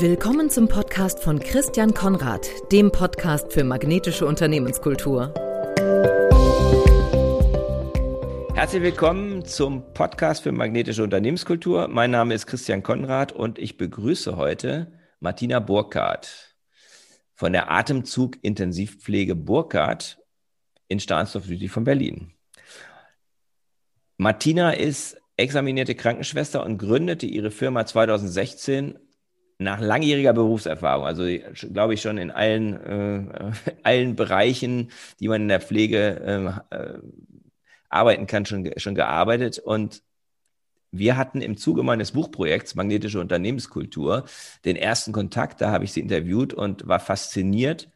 Willkommen zum Podcast von Christian Konrad, dem Podcast für magnetische Unternehmenskultur. Herzlich willkommen zum Podcast für magnetische Unternehmenskultur. Mein Name ist Christian Konrad und ich begrüße heute Martina Burkhardt von der Atemzug Intensivpflege Burkhardt in Stahnsdorf südlich von Berlin. Martina ist examinierte Krankenschwester und gründete ihre Firma 2016 nach langjähriger Berufserfahrung, also glaube ich schon in allen, äh, allen Bereichen, die man in der Pflege ähm, äh, arbeiten kann, schon, schon gearbeitet. Und wir hatten im Zuge meines Buchprojekts Magnetische Unternehmenskultur den ersten Kontakt, da habe ich sie interviewt und war fasziniert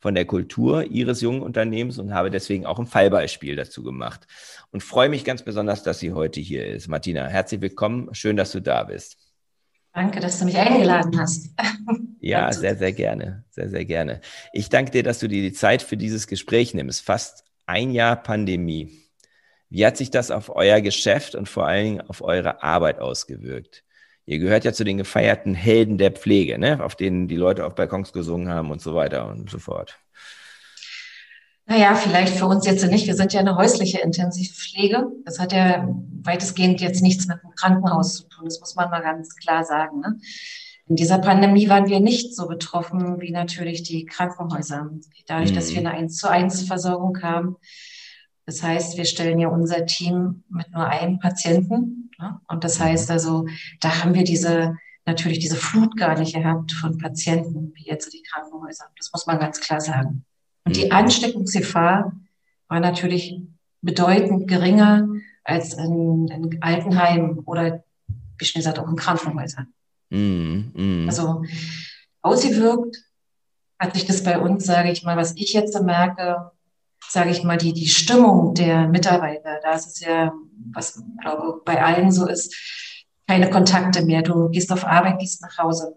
von der Kultur ihres jungen Unternehmens und habe deswegen auch ein Fallbeispiel dazu gemacht. Und freue mich ganz besonders, dass sie heute hier ist. Martina, herzlich willkommen. Schön, dass du da bist. Danke, dass du mich eingeladen hast. ja, sehr, sehr gerne. Sehr, sehr gerne. Ich danke dir, dass du dir die Zeit für dieses Gespräch nimmst. Fast ein Jahr Pandemie. Wie hat sich das auf euer Geschäft und vor allen Dingen auf eure Arbeit ausgewirkt? Ihr gehört ja zu den gefeierten Helden der Pflege, ne? auf denen die Leute auf Balkons gesungen haben und so weiter und so fort. Naja, vielleicht für uns jetzt nicht. Wir sind ja eine häusliche Intensivpflege. Das hat ja weitestgehend jetzt nichts mit dem Krankenhaus zu tun. Das muss man mal ganz klar sagen. Ne? In dieser Pandemie waren wir nicht so betroffen wie natürlich die Krankenhäuser. Dadurch, mhm. dass wir eine 1 zu 1 Versorgung haben. Das heißt, wir stellen ja unser Team mit nur einem Patienten. Ne? Und das heißt also, da haben wir diese, natürlich diese Flut gar nicht gehabt von Patienten, wie jetzt die Krankenhäuser. Das muss man ganz klar sagen. Und die. Ansteckungsgefahr war natürlich bedeutend geringer als in, in Altenheimen oder, wie schon gesagt, auch in Krankenhäusern. Mm, mm. Also ausgewirkt hat sich das bei uns, sage ich mal, was ich jetzt merke, sage ich mal, die, die Stimmung der Mitarbeiter. Da ist es ja, was glaube bei allen so ist, keine Kontakte mehr. Du gehst auf Arbeit, gehst nach Hause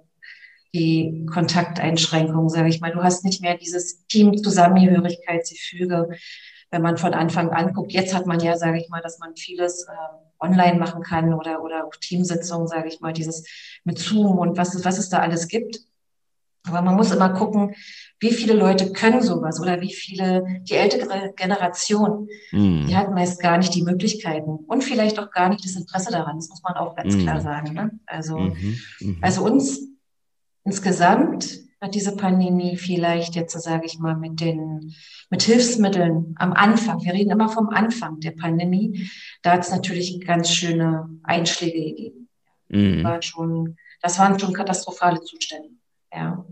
die Kontakteinschränkungen, sage ich mal. Du hast nicht mehr dieses Team-Zusammengehörigkeitsgefüge, wenn man von Anfang an guckt. Jetzt hat man ja, sage ich mal, dass man vieles äh, online machen kann oder, oder auch Teamsitzungen, sage ich mal, dieses mit Zoom und was, was es da alles gibt. Aber man muss immer gucken, wie viele Leute können sowas oder wie viele, die ältere Generation, mm. die hat meist gar nicht die Möglichkeiten und vielleicht auch gar nicht das Interesse daran. Das muss man auch ganz mm. klar sagen. Ne? Also, mm -hmm. also uns Insgesamt hat diese Pandemie vielleicht jetzt, sage ich mal, mit den mit Hilfsmitteln am Anfang, wir reden immer vom Anfang der Pandemie, da hat es natürlich ganz schöne Einschläge gegeben. Mhm. War schon, das waren schon katastrophale Zustände. Ja.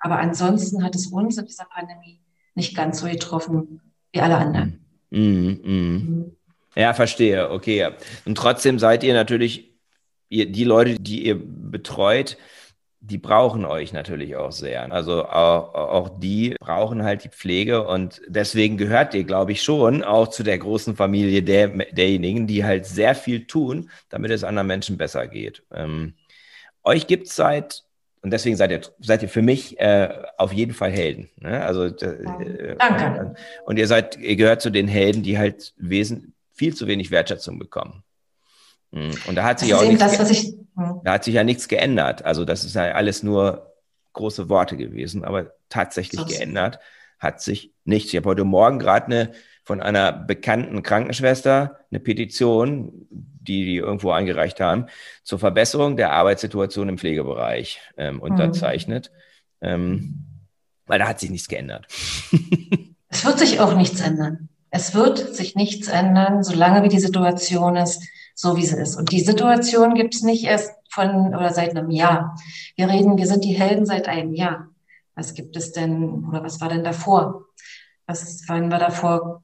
Aber ansonsten hat es uns in dieser Pandemie nicht ganz so getroffen wie alle anderen. Mhm. Mhm. mhm. Ja, verstehe. Okay. Und trotzdem seid ihr natürlich, die Leute, die ihr betreut, die brauchen euch natürlich auch sehr. Also auch, auch, die brauchen halt die Pflege und deswegen gehört ihr, glaube ich, schon auch zu der großen Familie der, derjenigen, die halt sehr viel tun, damit es anderen Menschen besser geht. Ähm, euch gibt es seit, und deswegen seid ihr, seid ihr für mich äh, auf jeden Fall Helden. Ne? Also, äh, Danke. Und ihr seid, ihr gehört zu den Helden, die halt wesen, viel zu wenig Wertschätzung bekommen. Hm, und da hat sich das auch nichts, das, ich, hm. da hat sich ja nichts geändert. Also das ist ja alles nur große Worte gewesen, aber tatsächlich so geändert hat sich nichts. Ich habe heute Morgen gerade eine von einer bekannten Krankenschwester eine Petition, die die irgendwo eingereicht haben, zur Verbesserung der Arbeitssituation im Pflegebereich ähm, unterzeichnet, mhm. ähm, weil da hat sich nichts geändert. es wird sich auch nichts ändern. Es wird sich nichts ändern, solange wie die Situation ist, so wie sie ist. Und die Situation gibt es nicht erst von oder seit einem Jahr. Wir reden, wir sind die Helden seit einem Jahr. Was gibt es denn oder was war denn davor? Was waren wir davor?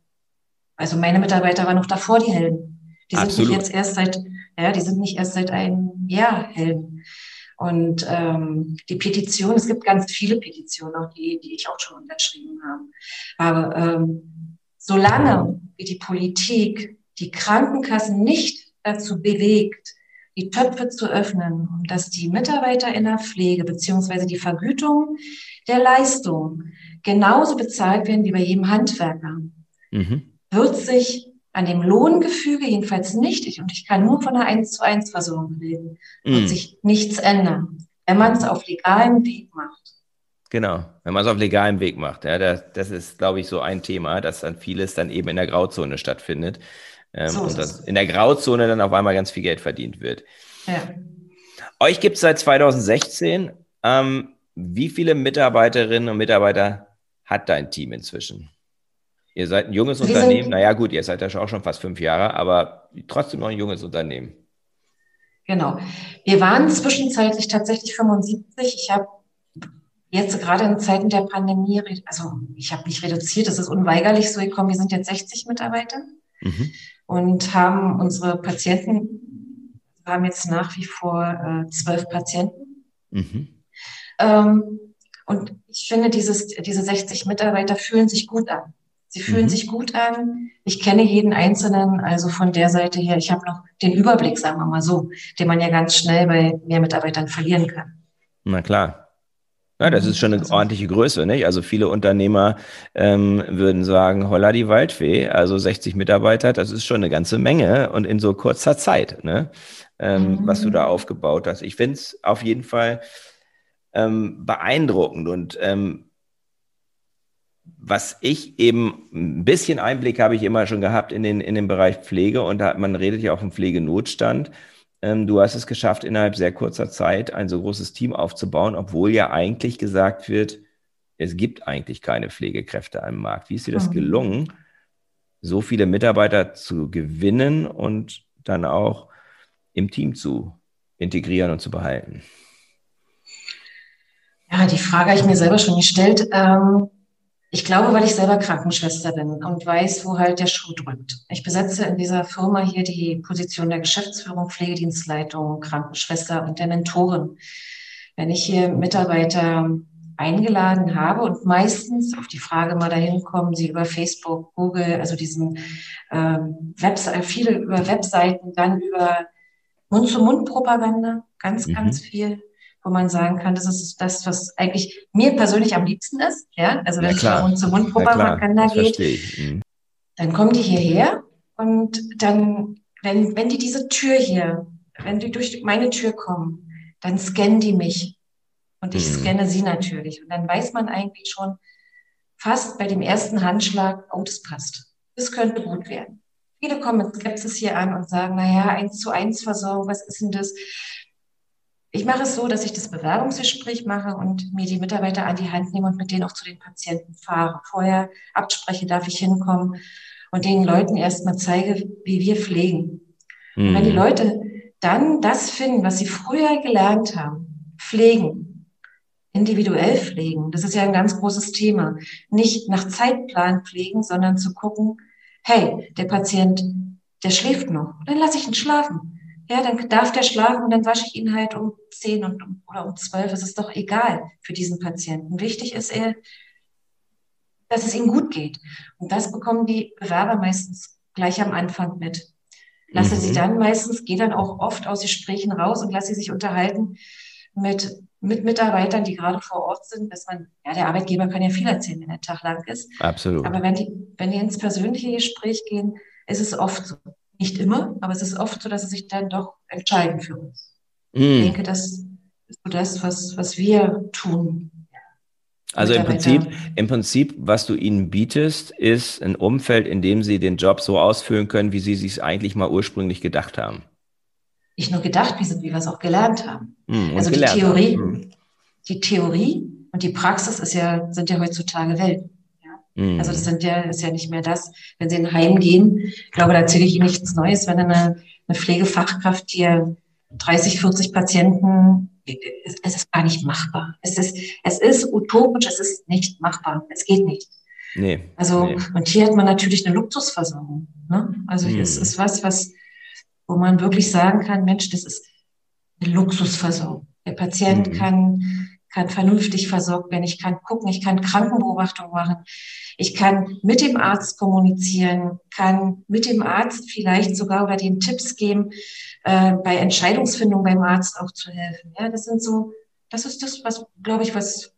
Also meine Mitarbeiter waren noch davor die Helden. Die sind Absolut. nicht jetzt erst seit, ja, die sind nicht erst seit einem Jahr Helden. Und ähm, die Petition, es gibt ganz viele Petitionen, auch die, die ich auch schon unterschrieben habe. Aber ähm, solange wie die Politik die Krankenkassen nicht dazu bewegt, die Töpfe zu öffnen, dass die Mitarbeiter in der Pflege beziehungsweise die Vergütung der Leistung genauso bezahlt werden wie bei jedem Handwerker, mhm. wird sich an dem Lohngefüge jedenfalls nicht, und ich kann nur von einer 1 zu 1 Versorgung reden, wird mhm. sich nichts ändern. wenn man es auf legalem Weg macht. Genau, wenn man es auf legalem Weg macht. Ja, das, das ist, glaube ich, so ein Thema, dass dann vieles dann eben in der Grauzone stattfindet. Ähm, so und dass in der Grauzone dann auf einmal ganz viel Geld verdient wird. Ja. Euch gibt es seit 2016. Ähm, wie viele Mitarbeiterinnen und Mitarbeiter hat dein Team inzwischen? Ihr seid ein junges Wir Unternehmen. Naja, gut, ihr seid ja auch schon fast fünf Jahre, aber trotzdem noch ein junges Unternehmen. Genau. Wir waren zwischenzeitlich tatsächlich 75. Ich habe jetzt gerade in Zeiten der Pandemie, also ich habe mich reduziert, das ist unweigerlich so gekommen, wir sind jetzt 60 Mitarbeiter mhm. Und haben unsere Patienten, wir haben jetzt nach wie vor äh, zwölf Patienten. Mhm. Ähm, und ich finde, dieses, diese 60 Mitarbeiter fühlen sich gut an. Sie fühlen mhm. sich gut an. Ich kenne jeden Einzelnen, also von der Seite her, ich habe noch den Überblick, sagen wir mal so, den man ja ganz schnell bei mehr Mitarbeitern verlieren kann. Na klar. Ja, das ist schon eine also ordentliche Größe, nicht? Also viele Unternehmer ähm, würden sagen, holla die Waldfee, also 60 Mitarbeiter, das ist schon eine ganze Menge und in so kurzer Zeit, ne? Ähm, mhm. was du da aufgebaut hast. Ich finde es auf jeden Fall ähm, beeindruckend und ähm, was ich eben ein bisschen Einblick habe ich immer schon gehabt in den, in den Bereich Pflege und da, man redet ja auch vom Pflegenotstand. Ähm, du hast es geschafft, innerhalb sehr kurzer Zeit ein so großes Team aufzubauen, obwohl ja eigentlich gesagt wird, es gibt eigentlich keine Pflegekräfte am Markt. Wie ist dir das mhm. gelungen, so viele Mitarbeiter zu gewinnen und dann auch im Team zu integrieren und zu behalten? Ja, die Frage habe ich mir selber schon gestellt. Ähm, ich glaube, weil ich selber Krankenschwester bin und weiß, wo halt der Schuh drückt. Ich besetze in dieser Firma hier die Position der Geschäftsführung, Pflegedienstleitung, Krankenschwester und der Mentorin. Wenn ich hier Mitarbeiter eingeladen habe und meistens auf die Frage mal dahin kommen, sie über Facebook, Google, also diesen ähm, Webseiten, viele über Webseiten, dann über Mund-zu-Mund-Propaganda, ganz, mhm. ganz viel wo man sagen kann, das ist das, was eigentlich mir persönlich am liebsten ist. Ja, also wenn ja, es Mund zu Mund Propaganda ja, geht, mhm. dann kommen die hierher und dann, wenn, wenn die diese Tür hier, wenn die durch meine Tür kommen, dann scannen die mich und ich mhm. scanne sie natürlich. Und dann weiß man eigentlich schon fast bei dem ersten Handschlag, oh, das passt. Das könnte gut werden. Viele kommen mit Skepsis hier an und sagen, naja, eins zu eins Versorgung, was ist denn das? Ich mache es so, dass ich das Bewerbungsgespräch mache und mir die Mitarbeiter an die Hand nehme und mit denen auch zu den Patienten fahre. Vorher abspreche, darf ich hinkommen und den Leuten erstmal zeige, wie wir pflegen. Mhm. Wenn die Leute dann das finden, was sie früher gelernt haben, pflegen, individuell pflegen, das ist ja ein ganz großes Thema. Nicht nach Zeitplan pflegen, sondern zu gucken, hey, der Patient, der schläft noch, dann lasse ich ihn schlafen. Ja, dann darf der schlafen und dann wasche ich ihn halt um zehn und, oder um zwölf. Es ist doch egal für diesen Patienten. Wichtig ist er, dass es ihm gut geht. Und das bekommen die Bewerber meistens gleich am Anfang mit. Lasse mhm. sie dann meistens, gehe dann auch oft aus Gesprächen raus und lasse sie sich unterhalten mit, mit Mitarbeitern, die gerade vor Ort sind, dass man, ja, der Arbeitgeber kann ja viel erzählen, wenn der Tag lang ist. Absolut. Aber wenn die, wenn die ins persönliche Gespräch gehen, ist es oft so. Nicht immer, aber es ist oft so, dass sie sich dann doch entscheiden für uns. Mm. Ich denke, das ist so das, was, was wir tun. Also im Prinzip, im Prinzip, was du ihnen bietest, ist ein Umfeld, in dem sie den Job so ausfüllen können, wie sie sich eigentlich mal ursprünglich gedacht haben. Nicht nur gedacht, wie, wie wir es auch gelernt haben. Mm, also die Theorie, haben. Mm. die Theorie und die Praxis ja, sind ja heutzutage Welt. Mhm. Also das sind ja, ist ja nicht mehr das, wenn sie in ein Heim gehen. Ich glaube, da erzähle ich Ihnen nichts Neues, wenn eine, eine Pflegefachkraft hier 30, 40 Patienten, es ist gar nicht machbar. Es ist, es ist utopisch, es ist nicht machbar. Es geht nicht. Nee, also, nee. und hier hat man natürlich eine Luxusversorgung. Ne? Also, mhm. es ist was, was, wo man wirklich sagen kann, Mensch, das ist eine Luxusversorgung. Der Patient mhm. kann kann vernünftig versorgt werden, ich kann gucken, ich kann Krankenbeobachtung machen, ich kann mit dem Arzt kommunizieren, kann mit dem Arzt vielleicht sogar oder den Tipps geben, äh, bei Entscheidungsfindung beim Arzt auch zu helfen. Ja, das sind so, das ist das, was, glaube ich, was,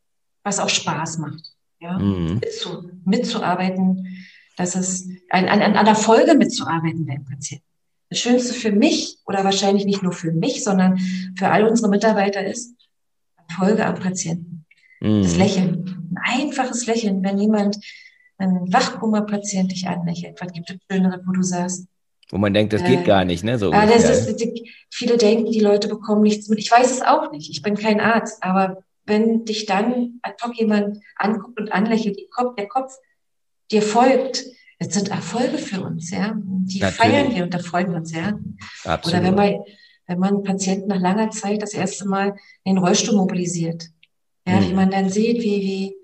was auch Spaß macht. Ja, mhm. Mitzu, mitzuarbeiten, dass es an, an, an einer Folge mitzuarbeiten beim Patienten. Das Schönste für mich oder wahrscheinlich nicht nur für mich, sondern für all unsere Mitarbeiter ist, Erfolge am Patienten. Mhm. Das Lächeln, ein einfaches Lächeln, wenn jemand, ein Wachkoma-Patient dich anlächelt, was gibt es Schöneres, wo du sagst, wo man denkt, das äh, geht gar nicht, ne? So ah, das ist, viele denken, die Leute bekommen nichts mit. Ich weiß es auch nicht. Ich bin kein Arzt, aber wenn dich dann ad hoc jemand anguckt und anlächelt, Kopf, der Kopf dir folgt, das sind Erfolge für uns, ja. Die Natürlich. feiern wir und da freuen wir uns, ja. Absolut. Oder wenn man, wenn man einen Patienten nach langer Zeit das erste Mal in den Rollstuhl mobilisiert, ja, mhm. wie man dann sieht, wie, wie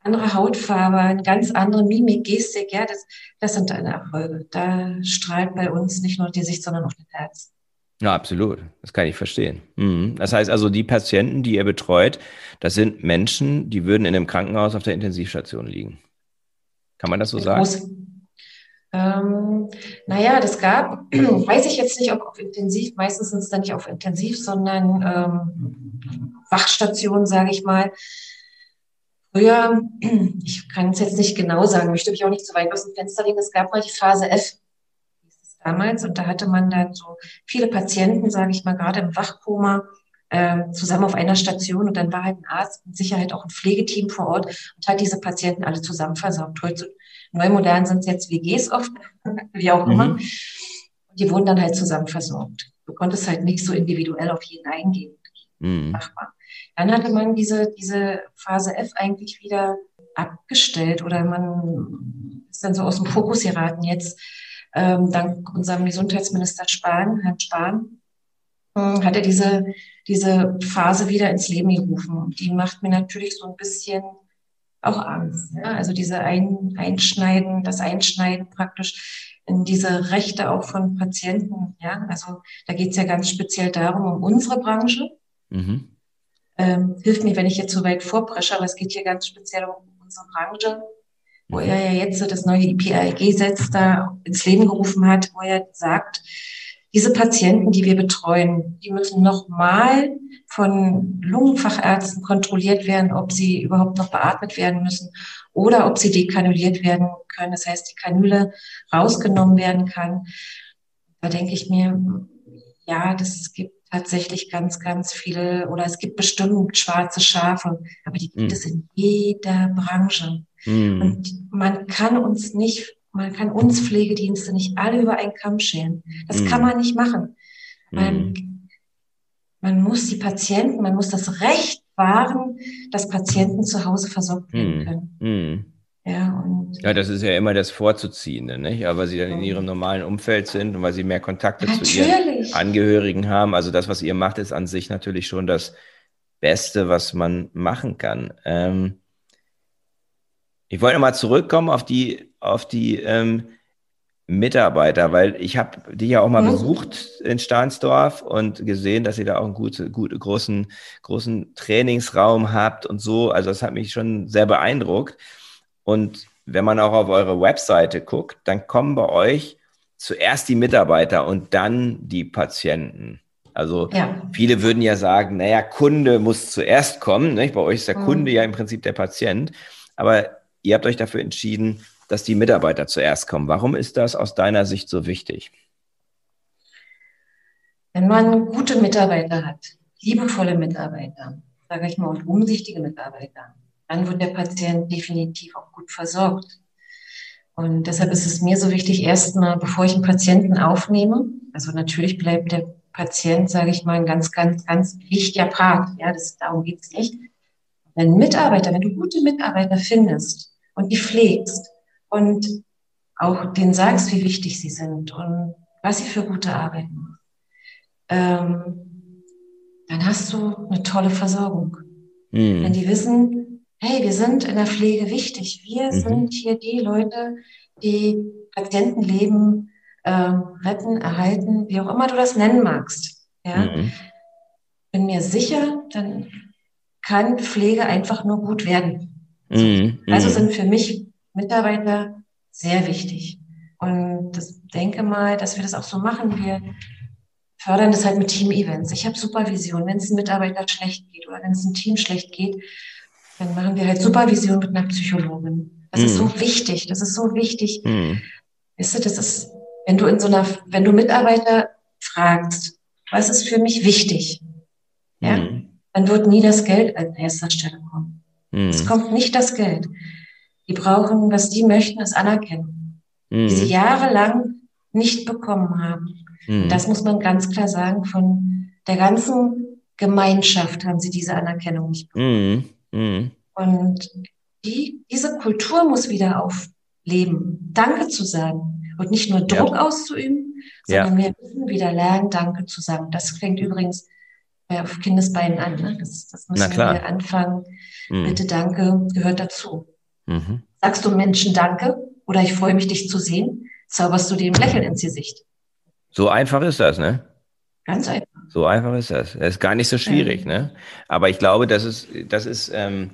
andere Hautfarbe, eine ganz andere Mimik, Gestik, ja, das, das sind deine Erfolge. Da strahlt bei uns nicht nur die Sicht, sondern auch das Herz. Ja, absolut. Das kann ich verstehen. Mhm. Das heißt also, die Patienten, die ihr betreut, das sind Menschen, die würden in einem Krankenhaus auf der Intensivstation liegen. Kann man das so sagen? Ähm, naja, das gab, weiß ich jetzt nicht, ob auf Intensiv, meistens sind es dann nicht auf Intensiv, sondern ähm, Wachstationen, sage ich mal. Früher, ich kann es jetzt nicht genau sagen, möchte mich auch nicht zu weit aus dem Fenster legen, es gab mal die Phase F damals und da hatte man dann so viele Patienten, sage ich mal, gerade im Wachkoma, äh, zusammen auf einer Station und dann war halt ein Arzt, mit Sicherheit auch ein Pflegeteam vor Ort und hat diese Patienten alle zusammen versorgt. Heute, neu modern sind es jetzt WGs oft, wie auch immer. Mhm. Die wurden dann halt zusammen versorgt. Du konntest halt nicht so individuell auf jeden eingehen. Mhm. Dann hatte man diese, diese Phase F eigentlich wieder abgestellt oder man ist dann so aus dem Fokus geraten. Jetzt, ähm, dank unserem Gesundheitsminister Spahn, Herrn Spahn, äh, hat er diese, diese Phase wieder ins Leben gerufen. Die macht mir natürlich so ein bisschen auch Angst. Ja? Also diese ein, Einschneiden, das Einschneiden praktisch in diese Rechte auch von Patienten. Ja? Also da geht es ja ganz speziell darum, um unsere Branche. Mhm ähm, hilft mir, wenn ich jetzt so weit vorpresche, aber es geht hier ganz speziell um unsere Branche, wo er ja jetzt so das neue IPAG-Gesetz da ins Leben gerufen hat, wo er sagt, diese Patienten, die wir betreuen, die müssen nochmal von Lungenfachärzten kontrolliert werden, ob sie überhaupt noch beatmet werden müssen oder ob sie dekanuliert werden können. Das heißt, die Kanüle rausgenommen werden kann. Da denke ich mir, ja, das gibt tatsächlich ganz, ganz viele, oder es gibt bestimmt schwarze Schafe, aber die gibt mm. es in jeder Branche. Mm. Und man kann uns nicht, man kann uns Pflegedienste nicht alle über einen Kamm scheren. Das mm. kann man nicht machen. Man, man muss die Patienten, man muss das Recht wahren, dass Patienten zu Hause versorgt werden können. Ja, und ja, das ist ja immer das Vorzuziehende, nicht? Aber sie dann in ihrem normalen Umfeld sind und weil sie mehr Kontakte natürlich. zu ihren Angehörigen haben. Also das, was ihr macht, ist an sich natürlich schon das Beste, was man machen kann. Ähm, ich wollte mal zurückkommen auf die, auf die ähm, Mitarbeiter, weil ich habe die ja auch mal mhm. besucht in Stahnsdorf und gesehen, dass ihr da auch einen guten, gut, großen, großen Trainingsraum habt und so. Also das hat mich schon sehr beeindruckt. Und wenn man auch auf eure Webseite guckt, dann kommen bei euch zuerst die Mitarbeiter und dann die Patienten. Also ja. viele würden ja sagen, naja, Kunde muss zuerst kommen. Nicht? Bei euch ist der mhm. Kunde ja im Prinzip der Patient. Aber ihr habt euch dafür entschieden, dass die Mitarbeiter zuerst kommen. Warum ist das aus deiner Sicht so wichtig? Wenn man gute Mitarbeiter hat, liebevolle Mitarbeiter, sage ich mal, und umsichtige Mitarbeiter, dann wird der Patient definitiv auch gut versorgt. Und deshalb ist es mir so wichtig, erstmal, bevor ich einen Patienten aufnehme, also natürlich bleibt der Patient, sage ich mal, ein ganz, ganz, ganz wichtiger Part. Ja, das, darum geht es nicht. Wenn Mitarbeiter, wenn du gute Mitarbeiter findest und die pflegst und auch denen sagst, wie wichtig sie sind und was sie für gute Arbeit machen, ähm, dann hast du eine tolle Versorgung. Mhm. Wenn die wissen, hey, wir sind in der Pflege wichtig. Wir mhm. sind hier die Leute, die Patientenleben ähm, retten, erhalten, wie auch immer du das nennen magst. Ja? Mhm. Bin mir sicher, dann kann Pflege einfach nur gut werden. Mhm. Also mhm. sind für mich Mitarbeiter sehr wichtig. Und das denke mal, dass wir das auch so machen. Wir fördern das halt mit Team-Events. Ich habe Supervision. Wenn es einem Mitarbeiter schlecht geht oder wenn es einem Team schlecht geht, dann machen wir halt Supervision mit einer Psychologin. Das mm. ist so mhm. wichtig. Das ist so wichtig. Mm. Weißt du, das ist, wenn du in so einer, wenn du Mitarbeiter fragst, was ist für mich wichtig? Ja. Mm. dann wird nie das Geld an erster Stelle kommen. Mhm. Es kommt nicht das Geld. Die brauchen, was die möchten, ist Anerkennung, mhm. die sie jahrelang nicht bekommen haben. Mhm. Das muss man ganz klar sagen. Von der ganzen Gemeinschaft haben sie diese Anerkennung nicht bekommen. Mhm. Und die, diese Kultur muss wieder aufleben, Danke zu sagen und nicht nur Druck ja. auszuüben, sondern ja. wir müssen wieder lernen, Danke zu sagen. Das fängt übrigens auf Kindesbeinen an. Ne? Das, das müssen wir anfangen. Mhm. Bitte Danke gehört dazu. Mhm. Sagst du Menschen Danke oder ich freue mich, dich zu sehen, zauberst du dem Lächeln ins Gesicht. So einfach ist das, ne? Ganz einfach. So einfach ist das. Das ist gar nicht so schwierig, ja. ne? Aber ich glaube, das ist, das ist ähm,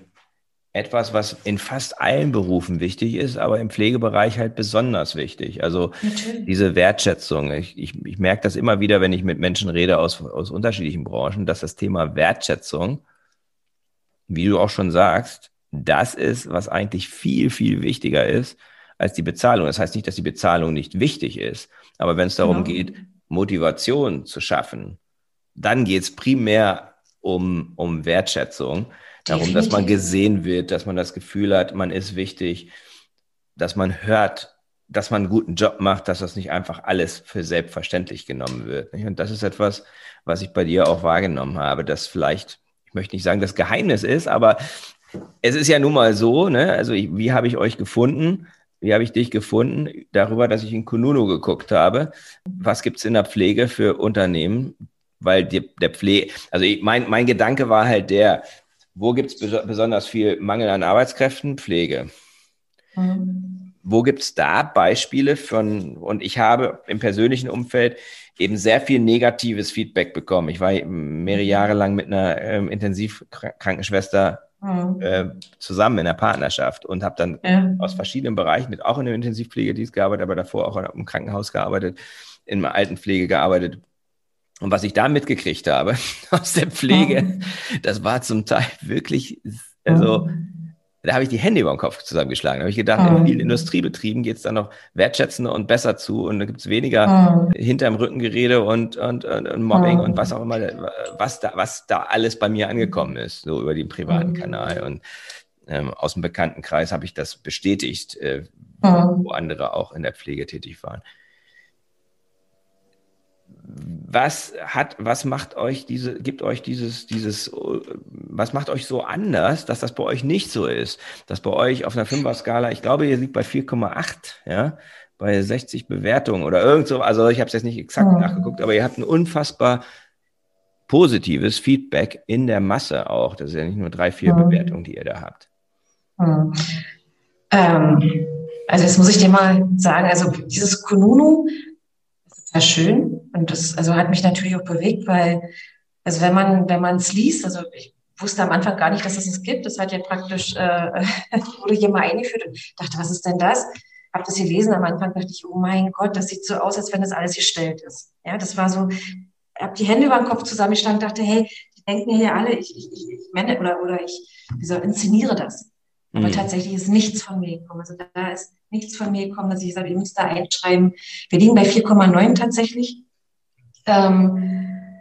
etwas, was in fast allen Berufen wichtig ist, aber im Pflegebereich halt besonders wichtig. Also Natürlich. diese Wertschätzung. Ich, ich, ich merke das immer wieder, wenn ich mit Menschen rede aus, aus unterschiedlichen Branchen, dass das Thema Wertschätzung, wie du auch schon sagst, das ist, was eigentlich viel, viel wichtiger ist als die Bezahlung. Das heißt nicht, dass die Bezahlung nicht wichtig ist, aber wenn es darum genau. geht, Motivation zu schaffen, dann geht es primär um, um Wertschätzung, darum, dass man gesehen wird, dass man das Gefühl hat, man ist wichtig, dass man hört, dass man einen guten Job macht, dass das nicht einfach alles für selbstverständlich genommen wird. Und das ist etwas, was ich bei dir auch wahrgenommen habe, dass vielleicht, ich möchte nicht sagen, das Geheimnis ist, aber es ist ja nun mal so, ne? also ich, wie habe ich euch gefunden? Wie habe ich dich gefunden? Darüber, dass ich in Kununu geguckt habe. Was gibt es in der Pflege für Unternehmen? Weil die, der Pflege, also ich, mein, mein Gedanke war halt der, wo gibt es besonders viel Mangel an Arbeitskräften? Pflege. Mhm. Wo gibt es da Beispiele von, und ich habe im persönlichen Umfeld eben sehr viel negatives Feedback bekommen. Ich war mehrere Jahre lang mit einer ähm, Intensivkrankenschwester mhm. äh, zusammen in der Partnerschaft und habe dann ja. aus verschiedenen Bereichen, mit auch in der Intensivpflegedienst gearbeitet, aber davor auch im Krankenhaus gearbeitet, in der Altenpflege gearbeitet. Und was ich da mitgekriegt habe aus der Pflege, mhm. das war zum Teil wirklich, also mhm da habe ich die Hände über den Kopf zusammengeschlagen. Da habe ich gedacht, mhm. in vielen Industriebetrieben geht es dann noch wertschätzender und besser zu und da gibt es weniger mhm. hinterm Rückengerede und, und, und, und Mobbing mhm. und was auch immer, was da, was da alles bei mir angekommen ist, so über den privaten mhm. Kanal. Und ähm, aus dem Bekanntenkreis habe ich das bestätigt, äh, mhm. wo andere auch in der Pflege tätig waren was hat, was macht euch diese, gibt euch dieses, dieses, was macht euch so anders, dass das bei euch nicht so ist? Dass bei euch auf einer Fünfer-Skala, ich glaube, ihr liegt bei 4,8, ja, bei 60 Bewertungen oder irgend so, also ich habe es jetzt nicht exakt mhm. nachgeguckt, aber ihr habt ein unfassbar positives Feedback in der Masse auch. Das ist ja nicht nur drei, vier mhm. Bewertungen, die ihr da habt. Mhm. Ähm, also jetzt muss ich dir mal sagen, also dieses Kununu, sehr schön. Und das also hat mich natürlich auch bewegt, weil, also wenn man, wenn man es liest, also ich wusste am Anfang gar nicht, dass es es gibt. Das hat ja praktisch, äh, wurde hier mal eingeführt und dachte, was ist denn das? Hab das gelesen, am Anfang dachte ich, oh mein Gott, das sieht so aus, als wenn das alles gestellt ist. Ja, das war so, hab die Hände über den Kopf zusammengeschlagen, dachte, hey, die denken hier alle, ich, ich, ich, ich menne oder, oder ich, wie soll, inszeniere das. Aber mhm. tatsächlich ist nichts von mir gekommen. Also da ist nichts von mir gekommen, dass ich sage, ihr müsst da einschreiben. Wir liegen bei 4,9 tatsächlich. Ähm,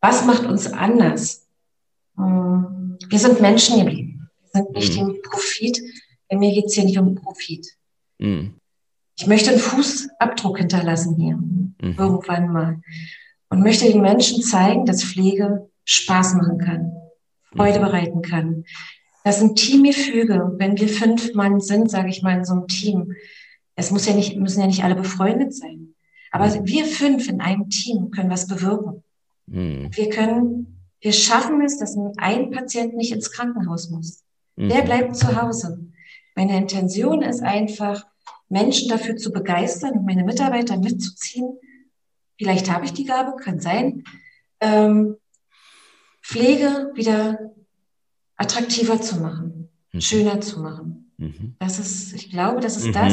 was macht uns anders? Ähm, wir sind Menschen geblieben. Wir sind nicht mhm. im Profit. Bei mir geht es hier nicht um Profit. Mhm. Ich möchte einen Fußabdruck hinterlassen hier, mhm. irgendwann mal. Und möchte den Menschen zeigen, dass Pflege Spaß machen kann, Freude mhm. bereiten kann, das ein Teamgefüge. Wenn wir fünf Mann sind, sage ich mal, in so einem Team, es muss ja nicht, müssen ja nicht alle befreundet sein. Aber wir fünf in einem Team können was bewirken. Mhm. Wir können, wir schaffen es, dass ein Patient nicht ins Krankenhaus muss. Mhm. Der bleibt zu Hause. Meine Intention ist einfach, Menschen dafür zu begeistern und meine Mitarbeiter mitzuziehen. Vielleicht habe ich die Gabe, kann sein. Ähm, Pflege wieder attraktiver zu machen, mhm. schöner zu machen. Mhm. Das ist, ich glaube, das ist mhm. das,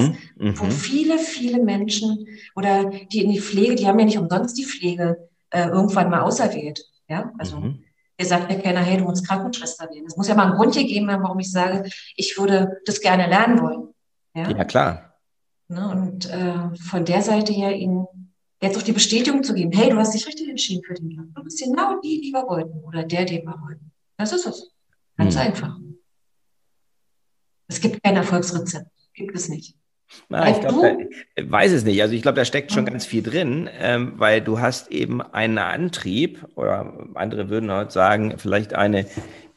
wo mhm. viele, viele Menschen oder die in die Pflege, die haben ja nicht umsonst die Pflege äh, irgendwann mal auserwählt. Ja, also mhm. ihr sagt mir keiner, hey, du musst Krankenschwester werden. Es muss ja mal einen Grund gegeben haben, warum ich sage, ich würde das gerne lernen wollen. Ja, ja klar. Ne, und äh, von der Seite her ihnen jetzt auch die Bestätigung zu geben, hey, du hast dich richtig entschieden für den Job. Du bist genau die, die wir wollten oder der, den wir wollten. Das ist es. Ganz hm. einfach. Es gibt kein Erfolgsrezept. Gibt es nicht. Na, ich glaube, weiß es nicht. Also ich glaube, da steckt schon ganz viel drin, ähm, weil du hast eben einen Antrieb oder andere würden heute sagen, vielleicht eine,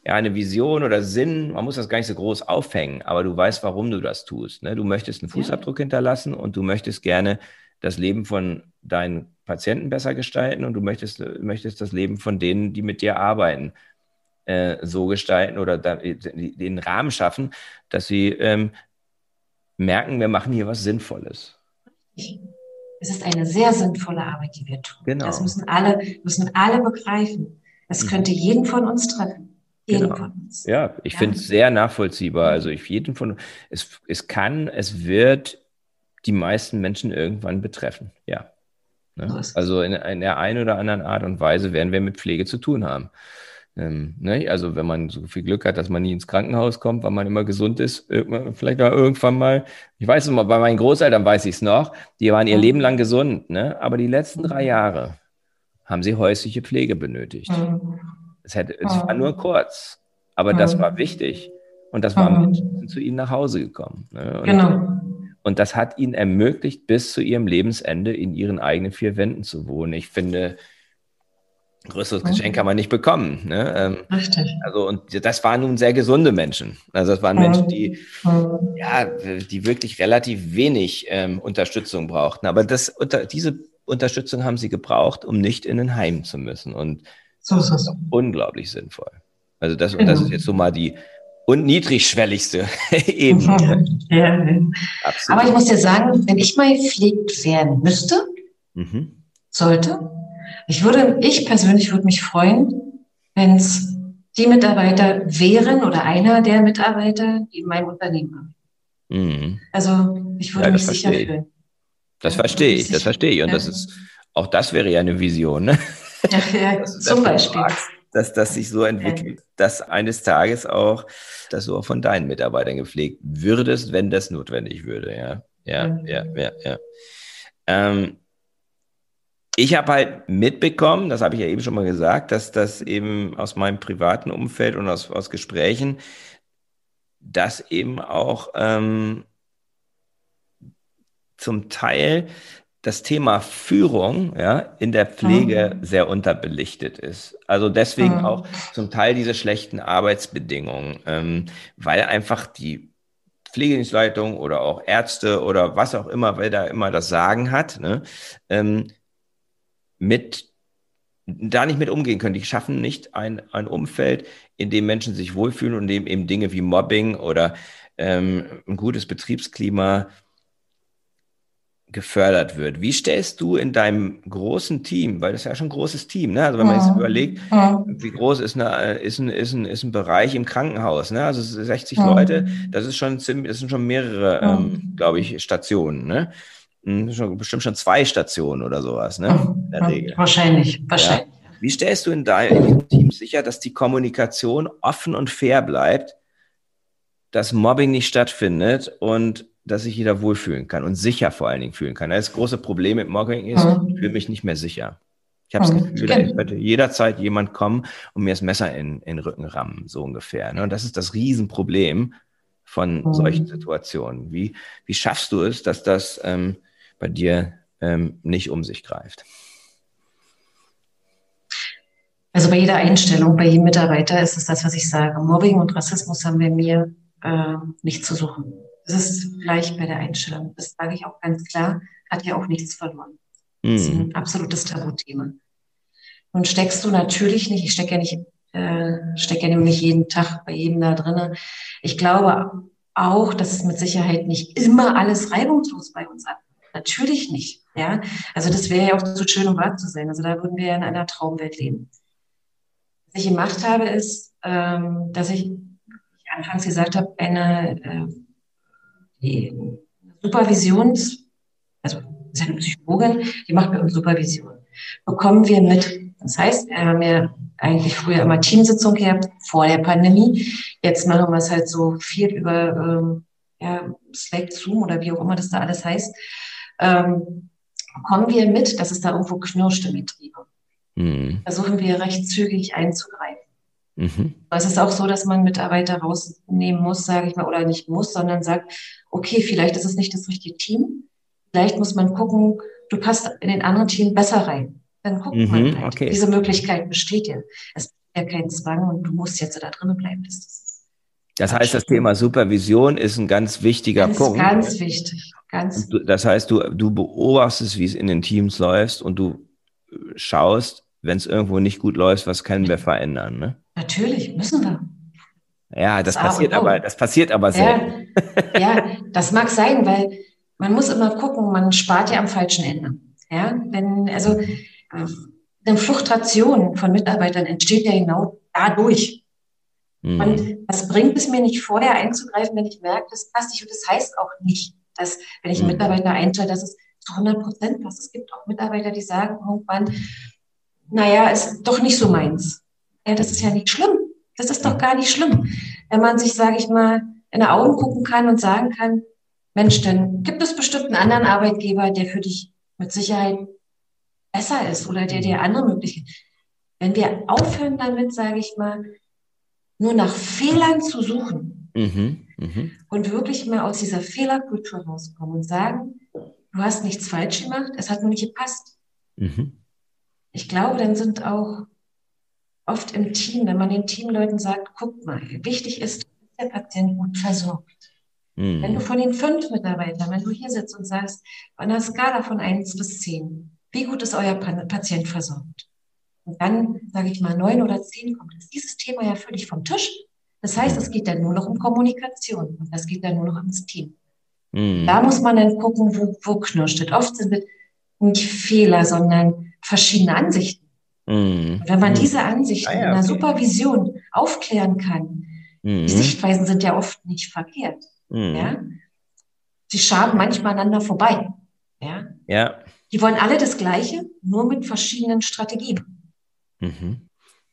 ja, eine Vision oder Sinn. Man muss das gar nicht so groß aufhängen, aber du weißt, warum du das tust. Ne? Du möchtest einen Fußabdruck ja. hinterlassen und du möchtest gerne das Leben von deinen Patienten besser gestalten und du möchtest, möchtest das Leben von denen, die mit dir arbeiten, äh, so gestalten oder da, den Rahmen schaffen, dass sie ähm, merken, wir machen hier was Sinnvolles. Es ist eine sehr sinnvolle Arbeit, die wir tun. Genau. Das müssen alle, müssen alle begreifen. Das mhm. könnte jeden von uns treffen. Jeden genau. von uns. Ja, ich ja. finde es sehr nachvollziehbar. Also ich jeden von es, es kann, es wird die meisten Menschen irgendwann betreffen. Ja. Ne? Also in, in der einen oder anderen Art und Weise werden wir mit Pflege zu tun haben. Ähm, ne? Also wenn man so viel Glück hat, dass man nie ins Krankenhaus kommt, weil man immer gesund ist, vielleicht mal irgendwann mal, ich weiß es mal, bei meinen Großeltern weiß ich es noch, die waren ihr Leben lang gesund, ne? aber die letzten drei mhm. Jahre haben sie häusliche Pflege benötigt. Mhm. Es, hätte, es war nur kurz, aber das war mhm. wichtig und das war mit zu ihnen nach Hause gekommen. Ne? Und, genau. Und das hat ihnen ermöglicht, bis zu ihrem Lebensende in ihren eigenen vier Wänden zu wohnen. Ich finde, größeres mhm. Geschenk kann man nicht bekommen. Ne? Ähm, Richtig. Also, und das waren nun sehr gesunde Menschen. Also, das waren Menschen, die, mhm. ja, die wirklich relativ wenig ähm, Unterstützung brauchten. Aber das, unter, diese Unterstützung haben sie gebraucht, um nicht in ein Heim zu müssen. Und so das ist unglaublich sinnvoll. Also, das, genau. das ist jetzt so mal die und niedrigschwelligste Ebene. Ja. Aber ich muss dir sagen, wenn ich mal gepflegt werden müsste, mhm. sollte, ich würde, ich persönlich würde mich freuen, wenn es die Mitarbeiter wären oder einer der Mitarbeiter, die in meinem Unternehmen haben. Mhm. Also ich würde ja, mich sicher fühlen. Das ja, verstehe ich, das verstehe ich. Und ja. das ist, auch das wäre ja eine Vision, ne? Ja, ja zum Beispiel. Fragst, dass das sich so entwickelt, dass eines Tages auch, dass du auch von deinen Mitarbeitern gepflegt würdest, wenn das notwendig würde, ja. Ja, ja, ja, ja. Ähm, ich habe halt mitbekommen, das habe ich ja eben schon mal gesagt, dass das eben aus meinem privaten Umfeld und aus, aus Gesprächen, dass eben auch ähm, zum Teil das Thema Führung ja, in der Pflege mhm. sehr unterbelichtet ist. Also deswegen mhm. auch zum Teil diese schlechten Arbeitsbedingungen, ähm, weil einfach die Pflegedienstleitung oder auch Ärzte oder was auch immer, wer da immer das Sagen hat, ne, ähm, mit da nicht mit umgehen können. Die schaffen nicht ein, ein Umfeld, in dem Menschen sich wohlfühlen und in dem eben Dinge wie Mobbing oder ähm, ein gutes Betriebsklima gefördert wird. Wie stellst du in deinem großen Team, weil das ist ja schon ein großes Team, ne? also wenn man ja. jetzt überlegt, ja. wie groß ist, eine, ist, ein, ist, ein, ist ein Bereich im Krankenhaus, ne? also 60 ja. Leute, das ist schon ziemlich, das sind schon mehrere, ähm, glaube ich, Stationen. Ne? Hm, schon, bestimmt schon zwei Stationen oder sowas, ne? In der Regel. Wahrscheinlich, wahrscheinlich. Ja. Wie stellst du in deinem Team sicher, dass die Kommunikation offen und fair bleibt, dass Mobbing nicht stattfindet und dass sich jeder wohlfühlen kann und sicher vor allen Dingen fühlen kann? Das große Problem mit Mobbing ist, mhm. ich fühle mich nicht mehr sicher. Ich habe das mhm. Gefühl, da könnte jederzeit jemand kommen und mir das Messer in, in den Rücken rammen, so ungefähr. Ne? Und das ist das Riesenproblem von mhm. solchen Situationen. Wie, wie schaffst du es, dass das ähm, bei dir ähm, nicht um sich greift? Also bei jeder Einstellung, bei jedem Mitarbeiter ist es das, was ich sage. Mobbing und Rassismus haben wir mir äh, nicht zu suchen. Es ist gleich bei der Einstellung. Das sage ich auch ganz klar, hat ja auch nichts verloren. Mhm. Das ist ein absolutes Tabuthema. Nun steckst du natürlich nicht, ich stecke ja nicht, äh, stecke ja nicht jeden Tag bei jedem da drinnen. Ich glaube auch, dass es mit Sicherheit nicht immer alles reibungslos bei uns ab Natürlich nicht. Ja, also das wäre ja auch zu schön, um wahr zu sein. Also da würden wir ja in einer Traumwelt leben. Was ich gemacht habe, ist, ähm, dass ich, ich anfangs gesagt habe, eine äh, Supervisions, also ist eine Psychologin, die macht bei uns Supervision. Bekommen wir mit. Das heißt, wir haben ja eigentlich früher immer Teamsitzung gehabt, vor der Pandemie. Jetzt machen wir es halt so viel über ähm, ja, Slack, Zoom oder wie auch immer das da alles heißt ähm, kommen wir mit, dass es da irgendwo knirscht im Betrieb. Mhm. Versuchen wir recht zügig einzugreifen. Mhm. Es ist auch so, dass man Mitarbeiter rausnehmen muss, sage ich mal, oder nicht muss, sondern sagt, okay, vielleicht ist es nicht das richtige Team. Vielleicht muss man gucken, du passt in den anderen Team besser rein. Dann guckt mhm, man halt. Okay. Diese Möglichkeit besteht ja. Es ist ja kein Zwang und du musst jetzt da drinnen bleiben. Das, ist das heißt, das Thema Supervision ist ein ganz wichtiger ganz, Punkt. Ganz wichtig. Ganz. Du, das heißt, du, du beobachtest, wie es in den Teams läuft und du schaust, wenn es irgendwo nicht gut läuft, was können wir verändern? Ne? Natürlich, müssen wir. Ja, das, das passiert aber, das passiert aber sehr. Ja, ja, das mag sein, weil man muss immer gucken, man spart ja am falschen Ende. Ja, wenn, also, eine Fluktuation von Mitarbeitern entsteht ja genau dadurch. Mhm. Und was bringt es mir nicht vorher einzugreifen, wenn ich merke, das passt nicht. Und das heißt auch nicht, dass, wenn ich einen mhm. Mitarbeiter einstelle, dass es zu 100 Prozent passt. Es gibt auch Mitarbeiter, die sagen irgendwann, naja, ist doch nicht so meins. Ja, das ist ja nicht schlimm. Das ist doch gar nicht schlimm. Wenn man sich, sage ich mal, in die Augen gucken kann und sagen kann, Mensch, dann gibt es bestimmt einen anderen Arbeitgeber, der für dich mit Sicherheit besser ist oder der dir andere Möglichkeiten. Wenn wir aufhören damit, sage ich mal, nur nach Fehlern zu suchen mhm, mh. und wirklich mal aus dieser Fehlerkultur rauskommen und sagen, du hast nichts falsch gemacht, es hat nur nicht gepasst. Mhm. Ich glaube, dann sind auch oft im Team, wenn man den Teamleuten sagt, guck mal, wichtig ist, dass der Patient gut versorgt. Mhm. Wenn du von den fünf Mitarbeitern, wenn du hier sitzt und sagst, auf einer Skala von eins bis zehn, wie gut ist euer Patient versorgt? Und dann, sage ich mal, neun oder zehn kommt ist dieses Thema ja völlig vom Tisch. Das heißt, es geht dann nur noch um Kommunikation und das geht dann nur noch ums Team. Mhm. Da muss man dann gucken, wo, wo knirscht es. Oft sind es nicht Fehler, sondern verschiedene Ansichten. Mhm. wenn man mhm. diese Ansichten ah, ja, in einer okay. Supervision aufklären kann, mhm. die Sichtweisen sind ja oft nicht verkehrt. Mhm. Ja? Sie schaden manchmal aneinander vorbei. Ja? ja. Die wollen alle das Gleiche, nur mit verschiedenen Strategien. Mhm.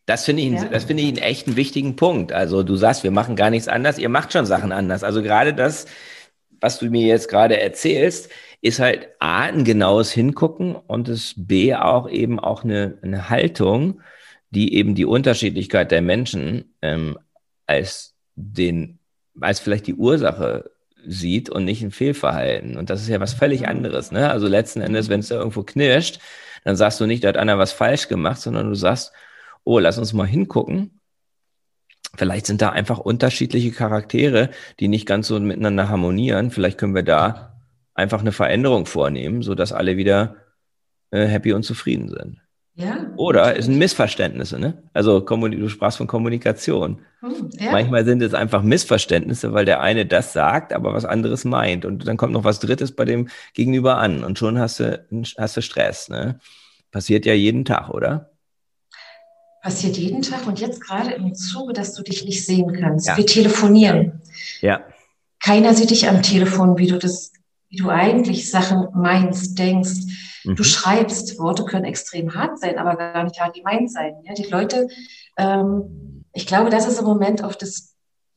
Das finde ich, ja. das finde ich einen echt einen wichtigen Punkt. Also du sagst, wir machen gar nichts anders, ihr macht schon Sachen anders. Also gerade das, was du mir jetzt gerade erzählst, ist halt A, ein genaues Hingucken und das B auch eben auch eine, eine Haltung, die eben die Unterschiedlichkeit der Menschen ähm, als den, als vielleicht die Ursache sieht und nicht ein Fehlverhalten. Und das ist ja was völlig anderes. Ne? Also letzten Endes, wenn es da irgendwo knirscht, dann sagst du nicht, da hat einer was falsch gemacht, sondern du sagst, oh, lass uns mal hingucken. Vielleicht sind da einfach unterschiedliche Charaktere, die nicht ganz so miteinander harmonieren. Vielleicht können wir da einfach eine Veränderung vornehmen, sodass alle wieder äh, happy und zufrieden sind. Ja. Oder es sind Missverständnisse, ne? Also du sprachst von Kommunikation. Hm, ja. Manchmal sind es einfach Missverständnisse, weil der eine das sagt, aber was anderes meint. Und dann kommt noch was Drittes bei dem Gegenüber an und schon hast du, hast du Stress. Ne? Passiert ja jeden Tag, oder? Passiert jeden Tag und jetzt gerade im Zuge, dass du dich nicht sehen kannst. Ja. Wir telefonieren. Ja. Keiner sieht dich am Telefon, wie du das, wie du eigentlich Sachen meinst, denkst Mhm. Du schreibst, Worte können extrem hart sein, aber gar nicht hart gemeint sein. Ja, die Leute, ähm, ich glaube, das ist im Moment auch das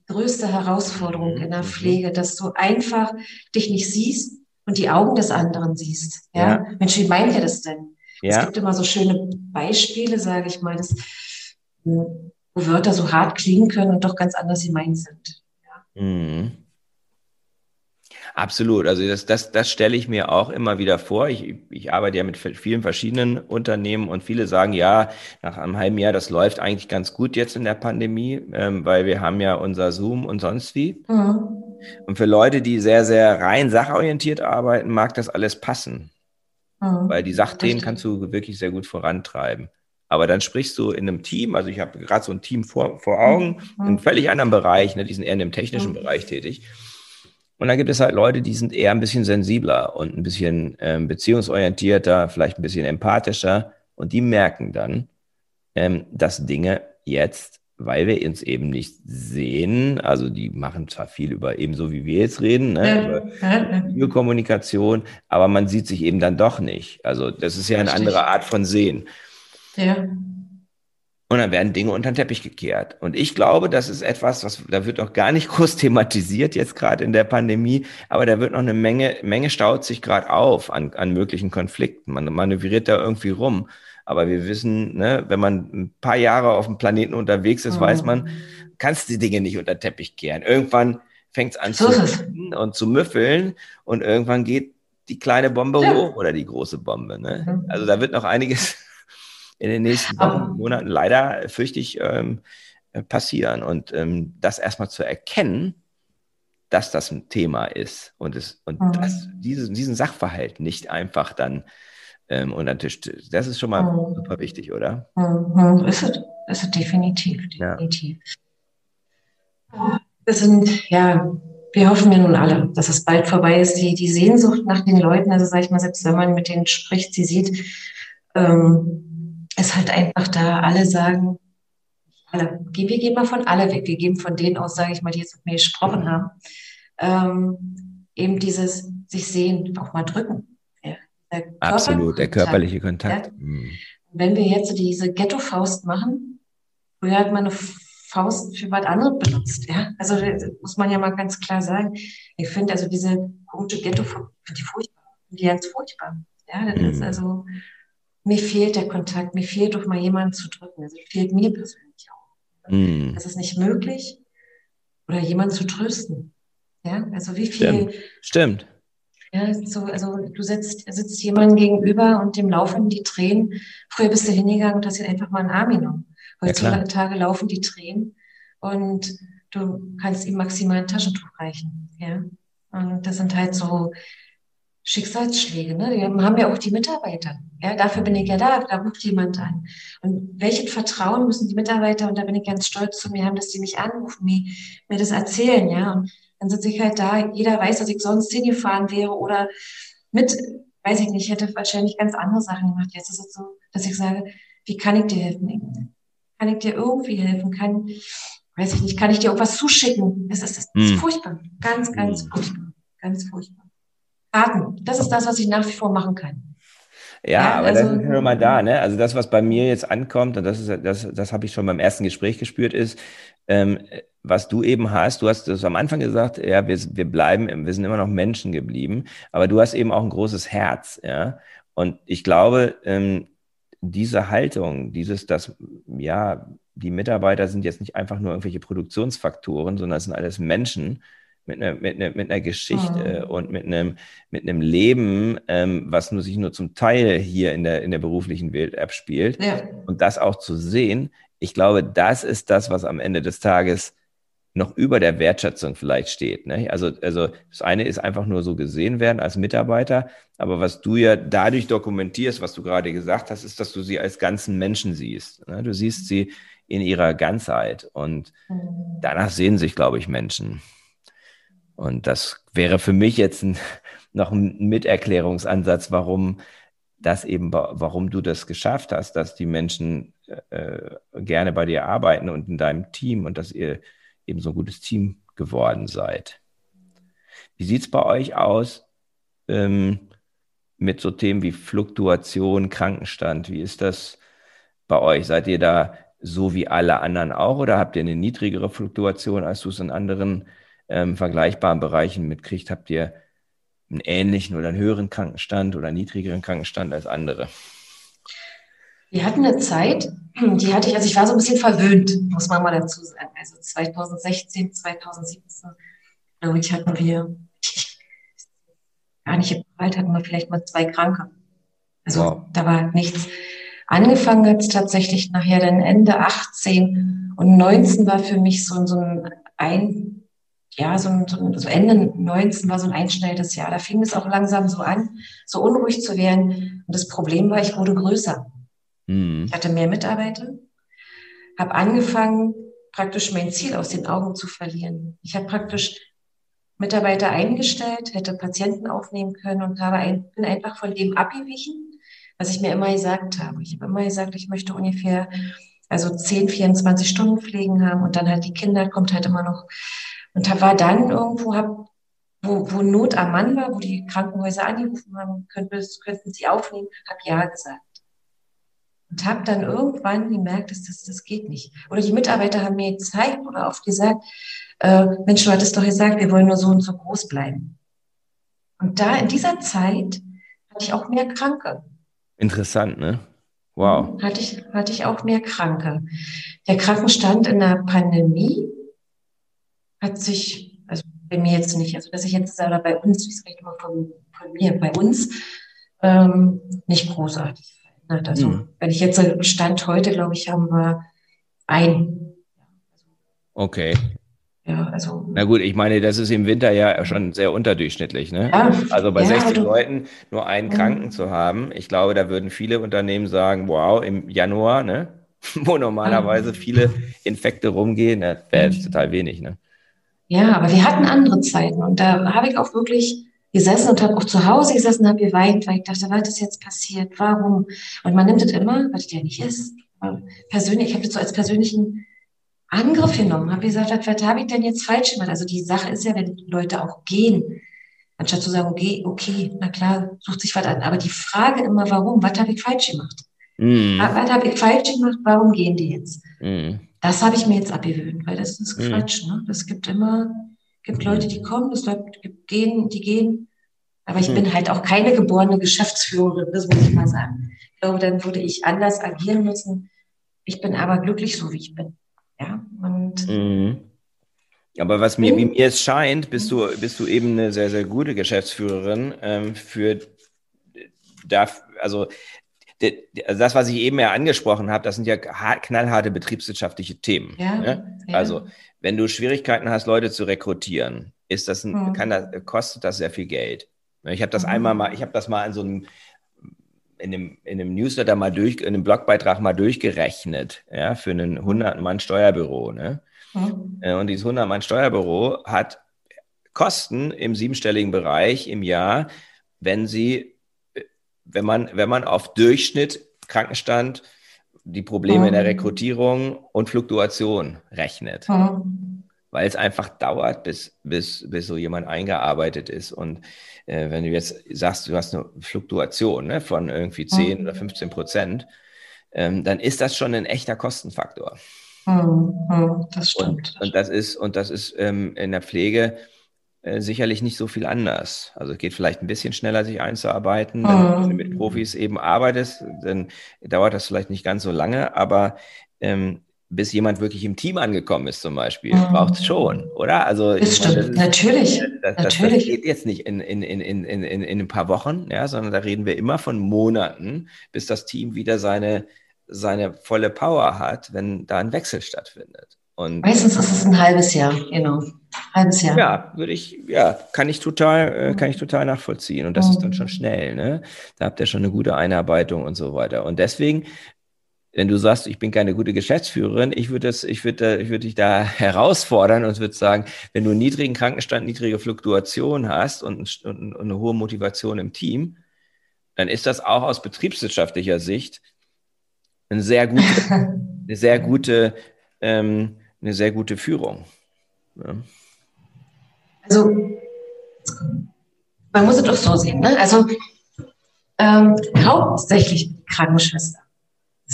größte Herausforderung in der mhm. Pflege, dass du einfach dich nicht siehst und die Augen des anderen siehst. Ja, ja. Mensch, wie meint ihr das denn? Ja. Es gibt immer so schöne Beispiele, sage ich mal, dass, wo Wörter so hart klingen können und doch ganz anders gemeint sind. Ja. Mhm. Absolut. Also das, das, das stelle ich mir auch immer wieder vor. Ich, ich arbeite ja mit vielen verschiedenen Unternehmen und viele sagen, ja, nach einem halben Jahr, das läuft eigentlich ganz gut jetzt in der Pandemie, ähm, weil wir haben ja unser Zoom und sonst wie. Mhm. Und für Leute, die sehr, sehr rein sachorientiert arbeiten, mag das alles passen. Mhm. Weil die Sachthemen kannst du wirklich sehr gut vorantreiben. Aber dann sprichst du in einem Team, also ich habe gerade so ein Team vor, vor Augen, mhm. in völlig anderen Bereich, ne, die sind eher in dem technischen mhm. Bereich tätig. Und dann gibt es halt Leute, die sind eher ein bisschen sensibler und ein bisschen ähm, beziehungsorientierter, vielleicht ein bisschen empathischer. Und die merken dann, ähm, dass Dinge jetzt, weil wir uns eben nicht sehen, also die machen zwar viel über ebenso wie wir jetzt reden, ne, über Videokommunikation, aber man sieht sich eben dann doch nicht. Also das ist ja eine andere Art von Sehen. Ja. Und dann werden Dinge unter den Teppich gekehrt. Und ich glaube, das ist etwas, was da wird auch gar nicht groß thematisiert jetzt gerade in der Pandemie, aber da wird noch eine Menge, Menge staut sich gerade auf an, an möglichen Konflikten. Man manövriert da irgendwie rum. Aber wir wissen, ne, wenn man ein paar Jahre auf dem Planeten unterwegs ist, mhm. weiß man, kannst die Dinge nicht unter den Teppich kehren. Irgendwann fängt es an so zu und zu müffeln und irgendwann geht die kleine Bombe ja. hoch oder die große Bombe. Ne? Mhm. Also da wird noch einiges in den nächsten Wochen, Monaten leider, fürchte ich, ähm, passieren. Und ähm, das erstmal zu erkennen, dass das ein Thema ist und, es, und mhm. das, diese, diesen Sachverhalt nicht einfach dann ähm, unter den Tisch, das ist schon mal mhm. super wichtig, oder? Mhm. Ist es, ist es definitiv, definitiv. Ja. Das sind, ja, wir hoffen ja nun alle, dass es bald vorbei ist. Die, die Sehnsucht nach den Leuten, also sag ich mal, selbst wenn man mit denen spricht, sie sieht, ähm, ist halt einfach da. Alle sagen, alle, wir gehen mal von alle weg. Wir geben von denen aus, sage ich mal, die jetzt mit mir gesprochen haben, ähm, eben dieses sich sehen, auch mal drücken. Ja, der Absolut, der körperliche Kontakt. Ja. Mhm. Wenn wir jetzt diese Ghetto-Faust machen, früher hat man eine Faust für was anderes benutzt. Ja? Also muss man ja mal ganz klar sagen. Ich finde also diese komische Ghetto, die furchtbar, die ganz furchtbar. Ja, das mhm. ist also, mir fehlt der Kontakt, mir fehlt doch mal jemanden zu drücken. Also fehlt mir persönlich auch. Mhm. Das ist nicht möglich. Oder jemanden zu trösten. Ja, also wie viel. Stimmt. Stimmt. Ja, so, also du sitzt, sitzt jemandem gegenüber und dem laufen die Tränen. Früher bist du hingegangen und hast ihn einfach mal einen Arm genommen. Heutzutage ja, laufen die Tränen und du kannst ihm maximal ein Taschentuch reichen. Ja? Und das sind halt so Schicksalsschläge. Ne? Die haben ja auch die Mitarbeiter. Ja, dafür bin ich ja da, da ruft jemand an. Und welches Vertrauen müssen die Mitarbeiter, und da bin ich ganz stolz zu mir haben, dass sie mich anrufen, mir, mir das erzählen, ja. Und dann sitze ich halt da, jeder weiß, dass ich sonst hingefahren wäre oder mit, weiß ich nicht, hätte wahrscheinlich ganz andere Sachen gemacht. Jetzt ist es so, dass ich sage, wie kann ich dir helfen? Kann ich dir irgendwie helfen? Kann, weiß ich nicht, kann ich dir auch was zuschicken? Das ist, das ist hm. furchtbar. Ganz, ganz hm. furchtbar. Ganz furchtbar. Karten, das ist das, was ich nach wie vor machen kann. Ja, ja aber also, das ist schon mal da, ne? Also das, was bei mir jetzt ankommt, und das ist, das, das habe ich schon beim ersten Gespräch gespürt, ist, ähm, was du eben hast, du hast das am Anfang gesagt, ja, wir, wir bleiben, wir sind immer noch Menschen geblieben, aber du hast eben auch ein großes Herz, ja. Und ich glaube, ähm, diese Haltung, dieses, dass, ja, die Mitarbeiter sind jetzt nicht einfach nur irgendwelche Produktionsfaktoren, sondern es sind alles Menschen mit einer, mit einer, mit einer Geschichte mhm. und mit einem, mit einem Leben, ähm, was nur sich nur zum Teil hier in der, in der beruflichen Welt abspielt. Ja. Und das auch zu sehen, ich glaube, das ist das, was am Ende des Tages noch über der Wertschätzung vielleicht steht. Ne? Also, also das eine ist einfach nur so gesehen werden als Mitarbeiter, aber was du ja dadurch dokumentierst, was du gerade gesagt hast, ist, dass du sie als ganzen Menschen siehst. Ne? Du siehst sie in ihrer Ganzheit und mhm. danach sehen sich, glaube ich, Menschen. Und das wäre für mich jetzt ein, noch ein Miterklärungsansatz, warum das eben, warum du das geschafft hast, dass die Menschen äh, gerne bei dir arbeiten und in deinem Team und dass ihr eben so ein gutes Team geworden seid. Wie sieht es bei euch aus ähm, mit so Themen wie Fluktuation, Krankenstand? Wie ist das bei euch? Seid ihr da so wie alle anderen auch oder habt ihr eine niedrigere Fluktuation, als du es in anderen ähm, vergleichbaren Bereichen mitkriegt? Habt ihr einen ähnlichen oder einen höheren Krankenstand oder einen niedrigeren Krankenstand als andere? Wir hatten eine Zeit, die hatte ich, also ich war so ein bisschen verwöhnt, muss man mal dazu sagen. Also 2016, 2017, glaube ich, hatten wir, gar nicht bald hatten wir vielleicht mal zwei Kranke. Also wow. da war nichts. Angefangen hat es tatsächlich nachher dann Ende 18 und 19 war für mich so, so ein, ein ja, so, ein, so Ende 19 war so ein einschneidendes Jahr. Da fing es auch langsam so an, so unruhig zu werden. Und das Problem war, ich wurde größer. Mhm. Ich hatte mehr Mitarbeiter, habe angefangen, praktisch mein Ziel aus den Augen zu verlieren. Ich habe praktisch Mitarbeiter eingestellt, hätte Patienten aufnehmen können und habe ein, bin einfach von dem abgewichen, was ich mir immer gesagt habe. Ich habe immer gesagt, ich möchte ungefähr also 10, 24 Stunden Pflegen haben und dann halt die Kinder kommt halt immer noch. Und war dann irgendwo, hab, wo, wo Not am Mann war, wo die Krankenhäuser angerufen haben, könnten, könnten sie aufnehmen, habe ja gesagt. Und habe dann irgendwann gemerkt, dass das, das geht nicht. Oder die Mitarbeiter haben mir gezeigt oder oft gesagt, äh, Mensch, du hattest doch gesagt, wir wollen nur so und so groß bleiben. Und da in dieser Zeit hatte ich auch mehr Kranke. Interessant, ne? Wow. Hatte ich, hatte ich auch mehr Kranke. Der Krankenstand in der Pandemie hat sich, also bei mir jetzt nicht, also dass ich jetzt oder bei uns, ich rede mal von, von mir, bei uns, ähm, nicht großartig verändert. Also mhm. wenn ich jetzt Stand heute, glaube ich, haben wir ein. Okay. Ja, also. Na gut, ich meine, das ist im Winter ja schon sehr unterdurchschnittlich, ne? Ja, also bei ja, 60 du, Leuten nur einen Kranken mhm. zu haben, ich glaube, da würden viele Unternehmen sagen, wow, im Januar, ne? Wo normalerweise viele Infekte rumgehen, das wäre mhm. total wenig, ne? Ja, aber wir hatten andere Zeiten und da habe ich auch wirklich gesessen und habe auch zu Hause gesessen und habe geweint, weil ich dachte, was ist jetzt passiert? Warum? Und man nimmt es immer, was es ja nicht ist. Persönlich, ich habe das so als persönlichen Angriff genommen, habe gesagt, was habe ich denn jetzt falsch gemacht? Also die Sache ist ja, wenn Leute auch gehen, anstatt zu sagen, okay, okay, na klar, sucht sich was an. Aber die Frage immer, warum? Was habe ich falsch gemacht? Mm. Was, was habe ich falsch gemacht? Warum gehen die jetzt? Mm. Das habe ich mir jetzt abgewöhnt, weil das ist mm. Quatsch. Ne? Das gibt immer, gibt Leute, die kommen, es gibt gehen, die gehen. Aber ich mm. bin halt auch keine geborene Geschäftsführerin, das muss ich mal sagen. Ich glaube, dann würde ich anders agieren müssen. Ich bin aber glücklich, so wie ich bin. Ja, und. Mhm. Aber was mir, wie mir es scheint, bist du, bist du eben eine sehr, sehr gute Geschäftsführerin ähm, für da, also das, was ich eben ja angesprochen habe, das sind ja knallharte betriebswirtschaftliche Themen. Ja, ne? ja. Also, wenn du Schwierigkeiten hast, Leute zu rekrutieren, ist das ein, mhm. das, kostet das sehr viel Geld. Ich habe das mhm. einmal mal, ich habe das mal in so einem in dem, in dem Newsletter mal durch, in dem Blogbeitrag mal durchgerechnet, ja, für ein 100-Mann-Steuerbüro, ne? Mhm. Und dieses 100-Mann-Steuerbüro hat Kosten im siebenstelligen Bereich im Jahr, wenn sie, wenn man, wenn man auf Durchschnitt, Krankenstand, die Probleme mhm. in der mhm. Rekrutierung und Fluktuation rechnet. Mhm. Weil es einfach dauert, bis, bis, bis so jemand eingearbeitet ist. Und äh, wenn du jetzt sagst, du hast eine Fluktuation ne, von irgendwie 10 mhm. oder 15 Prozent, ähm, dann ist das schon ein echter Kostenfaktor. Mhm. Das stimmt. Und, und, das ist, und das ist ähm, in der Pflege äh, sicherlich nicht so viel anders. Also es geht vielleicht ein bisschen schneller, sich einzuarbeiten. Mhm. Wenn du mit Profis eben arbeitest, dann dauert das vielleicht nicht ganz so lange, aber ähm, bis jemand wirklich im Team angekommen ist, zum Beispiel, mhm. braucht es schon, oder? Also das stimmt, meine, das natürlich. Das, das, natürlich. Das geht jetzt nicht in, in, in, in, in, in ein paar Wochen, ja, sondern da reden wir immer von Monaten, bis das Team wieder seine, seine volle Power hat, wenn da ein Wechsel stattfindet. Und Meistens ist es ein halbes Jahr, genau. Halbes Jahr. Ja, würde ich, ja, kann ich total, äh, kann ich total nachvollziehen. Und das mhm. ist dann schon schnell, ne? Da habt ihr schon eine gute Einarbeitung und so weiter. Und deswegen wenn du sagst, ich bin keine gute Geschäftsführerin, ich würde das, ich würde, ich würde dich da herausfordern und würde sagen, wenn du einen niedrigen Krankenstand, niedrige Fluktuation hast und, und, und, eine hohe Motivation im Team, dann ist das auch aus betriebswirtschaftlicher Sicht eine sehr gute, eine sehr gute, ähm, eine sehr gute Führung. Ja. Also man muss es doch so sehen. Ne? Also ähm, hauptsächlich Krankenschwester.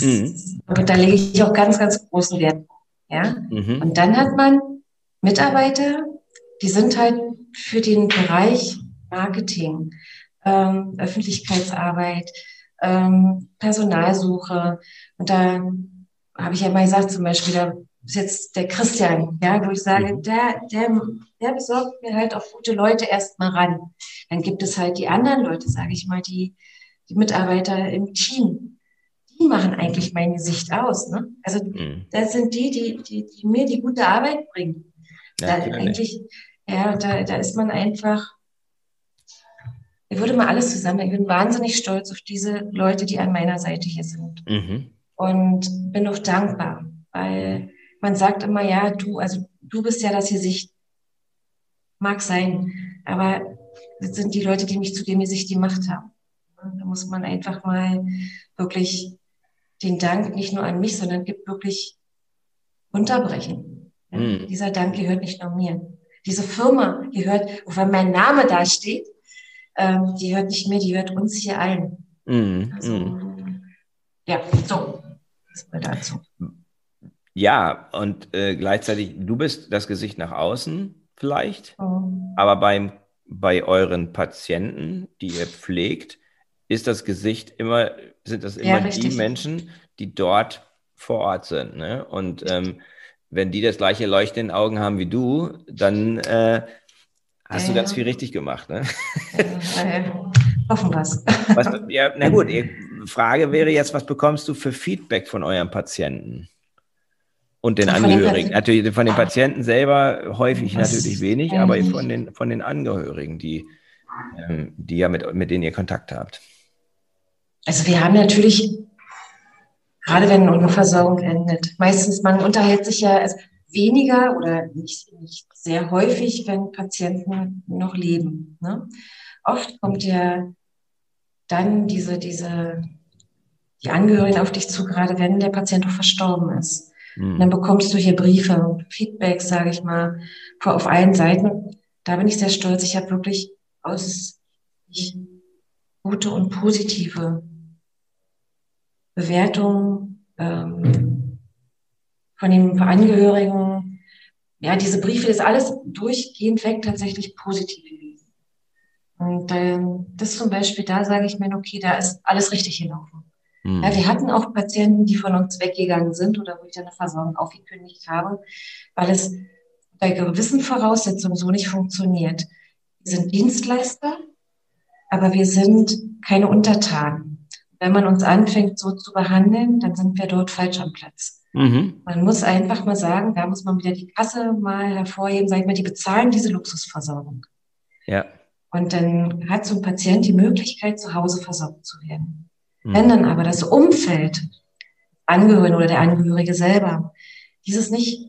Mhm. Und da lege ich auch ganz, ganz großen Wert. Ja? Mhm. Und dann hat man Mitarbeiter, die sind halt für den Bereich Marketing, ähm, Öffentlichkeitsarbeit, ähm, Personalsuche. Und da habe ich ja mal gesagt, zum Beispiel, da ist jetzt der Christian, ja, wo ich sage, mhm. der, der, der besorgt mir halt auch gute Leute erstmal ran. Dann gibt es halt die anderen Leute, sage ich mal, die, die Mitarbeiter im Team, die machen eigentlich mein Gesicht aus. Ne? Also mhm. das sind die, die, die, die, mir die gute Arbeit bringen. Ja, da eigentlich, ja, da, da ist man einfach, ich würde mal alles zusammen, ich bin wahnsinnig stolz auf diese Leute, die an meiner Seite hier sind. Mhm. Und bin auch dankbar, weil man sagt immer, ja, du, also du bist ja das Gesicht. Mag sein, aber das sind die Leute, die mich zu dem Gesicht gemacht haben. Da muss man einfach mal wirklich den Dank nicht nur an mich, sondern gibt wirklich unterbrechen. Mhm. Dieser Dank gehört nicht nur mir. Diese Firma gehört, auch wenn mein Name da steht, ähm, die gehört nicht mir, die gehört uns hier allen. Mhm. Also, mhm. Ja, so. Das mal dazu. Ja, und äh, gleichzeitig, du bist das Gesicht nach außen vielleicht, oh. aber beim, bei euren Patienten, die ihr pflegt, ist das Gesicht immer, sind das immer ja, die Menschen, die dort vor Ort sind. Ne? Und ähm, wenn die das gleiche Leuchten in den Augen haben wie du, dann äh, hast ja, du ganz viel richtig gemacht. Ne? Ja, hoffen wir's. was. Ja, na gut, Frage wäre jetzt, was bekommst du für Feedback von euren Patienten? Und den von Angehörigen. Den natürlich von den Patienten selber häufig was? natürlich wenig, aber von den, von den Angehörigen, die, ähm, die ja mit, mit denen ihr Kontakt habt. Also wir haben natürlich gerade wenn eine Versorgung endet. Meistens, man unterhält sich ja weniger oder nicht, nicht sehr häufig, wenn Patienten noch leben. Ne? Oft kommt ja dann diese, diese, die Angehörigen auf dich zu, gerade wenn der Patient auch verstorben ist. Mhm. Dann bekommst du hier Briefe und Feedbacks, sage ich mal, auf allen Seiten. Da bin ich sehr stolz. Ich habe wirklich aus gute und positive Bewertungen ähm, von den Angehörigen. Ja, diese Briefe ist alles durchgehend weg tatsächlich positiv gewesen. Und ähm, das zum Beispiel, da sage ich mir, okay, da ist alles richtig gelaufen. Mhm. Ja, wir hatten auch Patienten, die von uns weggegangen sind oder wo ich dann eine Versorgung aufgekündigt habe, weil es bei gewissen Voraussetzungen so nicht funktioniert. Wir sind Dienstleister, aber wir sind keine Untertanen wenn man uns anfängt, so zu behandeln, dann sind wir dort falsch am Platz. Mhm. Man muss einfach mal sagen, da muss man wieder die Kasse mal hervorheben, sag ich mal, die bezahlen diese Luxusversorgung. Ja. Und dann hat so ein Patient die Möglichkeit, zu Hause versorgt zu werden. Mhm. Wenn dann aber das Umfeld, Angehörigen oder der Angehörige selber, dieses nicht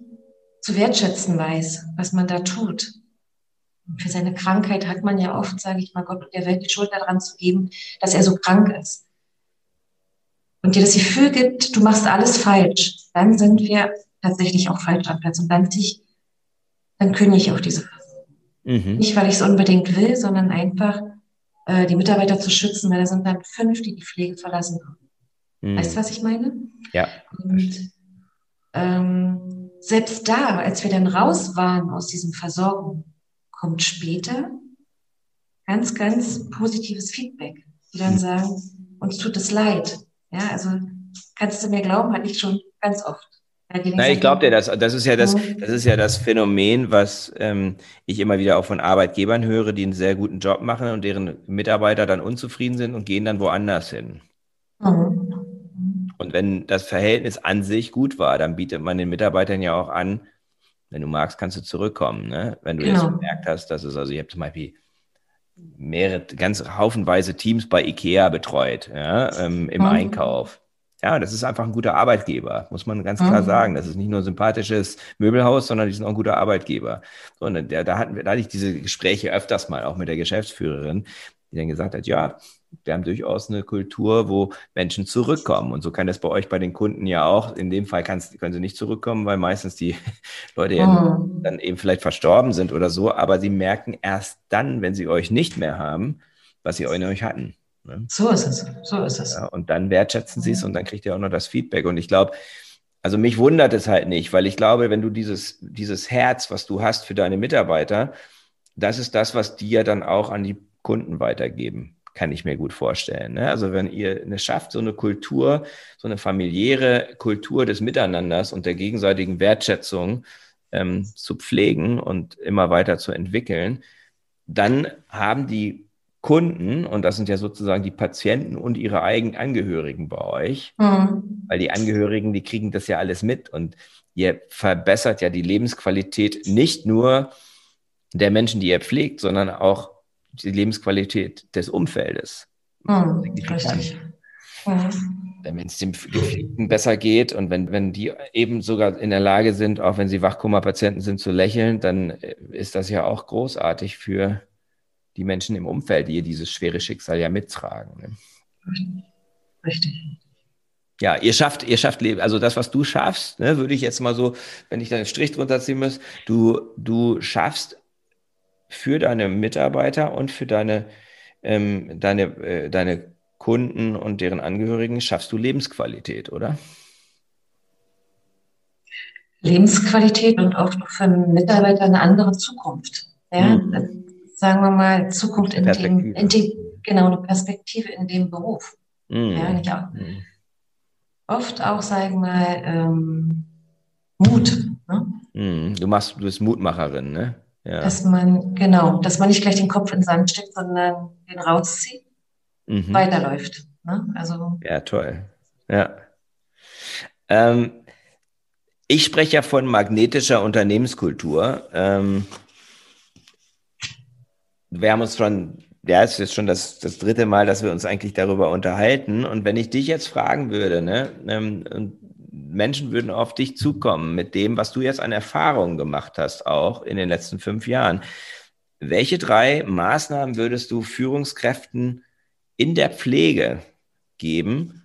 zu wertschätzen weiß, was man da tut. Für seine Krankheit hat man ja oft, sage ich mal, Gott und der Welt die Schuld daran zu geben, dass er so krank ist und dir das Gefühl gibt, du machst alles falsch, dann sind wir tatsächlich auch falsch am Platz. Und dann, ich, dann kündige ich auch diese Versorgung. Mhm. Nicht, weil ich es unbedingt will, sondern einfach äh, die Mitarbeiter zu schützen, weil da sind dann fünf, die die Pflege verlassen Mhm. Weißt du, was ich meine? Ja. Und ähm, selbst da, als wir dann raus waren aus diesem Versorgung, kommt später ganz, ganz positives Feedback, die dann mhm. sagen, uns tut es leid. Ja, also kannst du mir glauben, hatte ich schon ganz oft. Nein, ich glaube dir das. Das ist ja das, das ist ja das Phänomen, was ähm, ich immer wieder auch von Arbeitgebern höre, die einen sehr guten Job machen und deren Mitarbeiter dann unzufrieden sind und gehen dann woanders hin. Mhm. Und wenn das Verhältnis an sich gut war, dann bietet man den Mitarbeitern ja auch an, wenn du magst, kannst du zurückkommen. Ne? Wenn du genau. jetzt gemerkt hast, dass es, also ich habe zum Beispiel mehrere, ganz haufenweise Teams bei IKEA betreut, ja, ähm, im mhm. Einkauf. Ja, das ist einfach ein guter Arbeitgeber, muss man ganz klar mhm. sagen. Das ist nicht nur ein sympathisches Möbelhaus, sondern die sind auch ein guter Arbeitgeber. So, und da, da hatten wir, da hatte ich diese Gespräche öfters mal, auch mit der Geschäftsführerin, die dann gesagt hat, ja, wir haben durchaus eine Kultur, wo Menschen zurückkommen. Und so kann das bei euch bei den Kunden ja auch. In dem Fall können sie nicht zurückkommen, weil meistens die Leute ja oh. dann eben vielleicht verstorben sind oder so. Aber sie merken erst dann, wenn sie euch nicht mehr haben, was sie in euch hatten. Ne? So ist es. So ist es. Ja, und dann wertschätzen sie es und dann kriegt ihr auch noch das Feedback. Und ich glaube, also mich wundert es halt nicht, weil ich glaube, wenn du dieses, dieses Herz, was du hast für deine Mitarbeiter, das ist das, was die ja dann auch an die Kunden weitergeben kann ich mir gut vorstellen. Ne? Also wenn ihr eine schafft, so eine Kultur, so eine familiäre Kultur des Miteinanders und der gegenseitigen Wertschätzung ähm, zu pflegen und immer weiter zu entwickeln, dann haben die Kunden, und das sind ja sozusagen die Patienten und ihre eigenen Angehörigen bei euch, mhm. weil die Angehörigen, die kriegen das ja alles mit und ihr verbessert ja die Lebensqualität nicht nur der Menschen, die ihr pflegt, sondern auch die Lebensqualität des Umfeldes. Mhm, richtig. Mhm. Wenn es dem Gepflegten besser geht und wenn, wenn die eben sogar in der Lage sind, auch wenn sie Wachkoma-Patienten sind, zu lächeln, dann äh, ist das ja auch großartig für die Menschen im Umfeld, die dieses schwere Schicksal ja mittragen. Ne? Richtig. Ja, ihr schafft, ihr schafft Leben. Also das, was du schaffst, ne, würde ich jetzt mal so, wenn ich da einen Strich drunter ziehen muss, du, du schaffst für deine Mitarbeiter und für deine, ähm, deine, äh, deine Kunden und deren Angehörigen schaffst du Lebensqualität, oder? Lebensqualität und auch für Mitarbeiter eine andere Zukunft. Ja? Mhm. Sagen wir mal, Zukunft in dem, in dem, genau eine Perspektive in dem Beruf. Mm. Ja, nicht auch. Mm. Oft auch, sagen wir mal, ähm, Mut. Ne? Mm. Du machst, du bist Mutmacherin, ne? Ja. Dass man, genau, dass man nicht gleich den Kopf in den Sand steckt, sondern den rauszieht, mhm. weiterläuft. Ne? Also, ja, toll. Ja. Ähm, ich spreche ja von magnetischer Unternehmenskultur. Ähm, wir haben uns schon, ja, es ist schon das, das dritte Mal, dass wir uns eigentlich darüber unterhalten. Und wenn ich dich jetzt fragen würde, ne, ähm, Menschen würden auf dich zukommen mit dem, was du jetzt an Erfahrungen gemacht hast, auch in den letzten fünf Jahren. Welche drei Maßnahmen würdest du Führungskräften in der Pflege geben,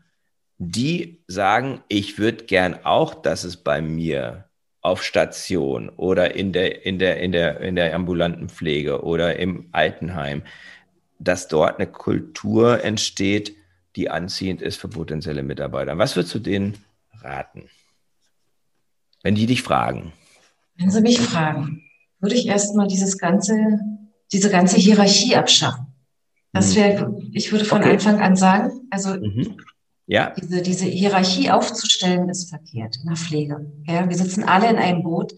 die sagen, ich würde gern auch, dass es bei mir auf Station oder in der, in der, in der, in der ambulanten Pflege oder im Altenheim, dass dort eine Kultur entsteht, die anziehend ist für potenzielle Mitarbeiter. Was würdest du denen raten? Wenn die dich fragen. Wenn sie mich fragen, würde ich erstmal dieses ganze, diese ganze Hierarchie abschaffen. Das mhm. wäre, ich würde von okay. Anfang an sagen, also mhm. Ja. Diese, diese Hierarchie aufzustellen, ist verkehrt in der Pflege. Ja, wir sitzen alle in einem Boot,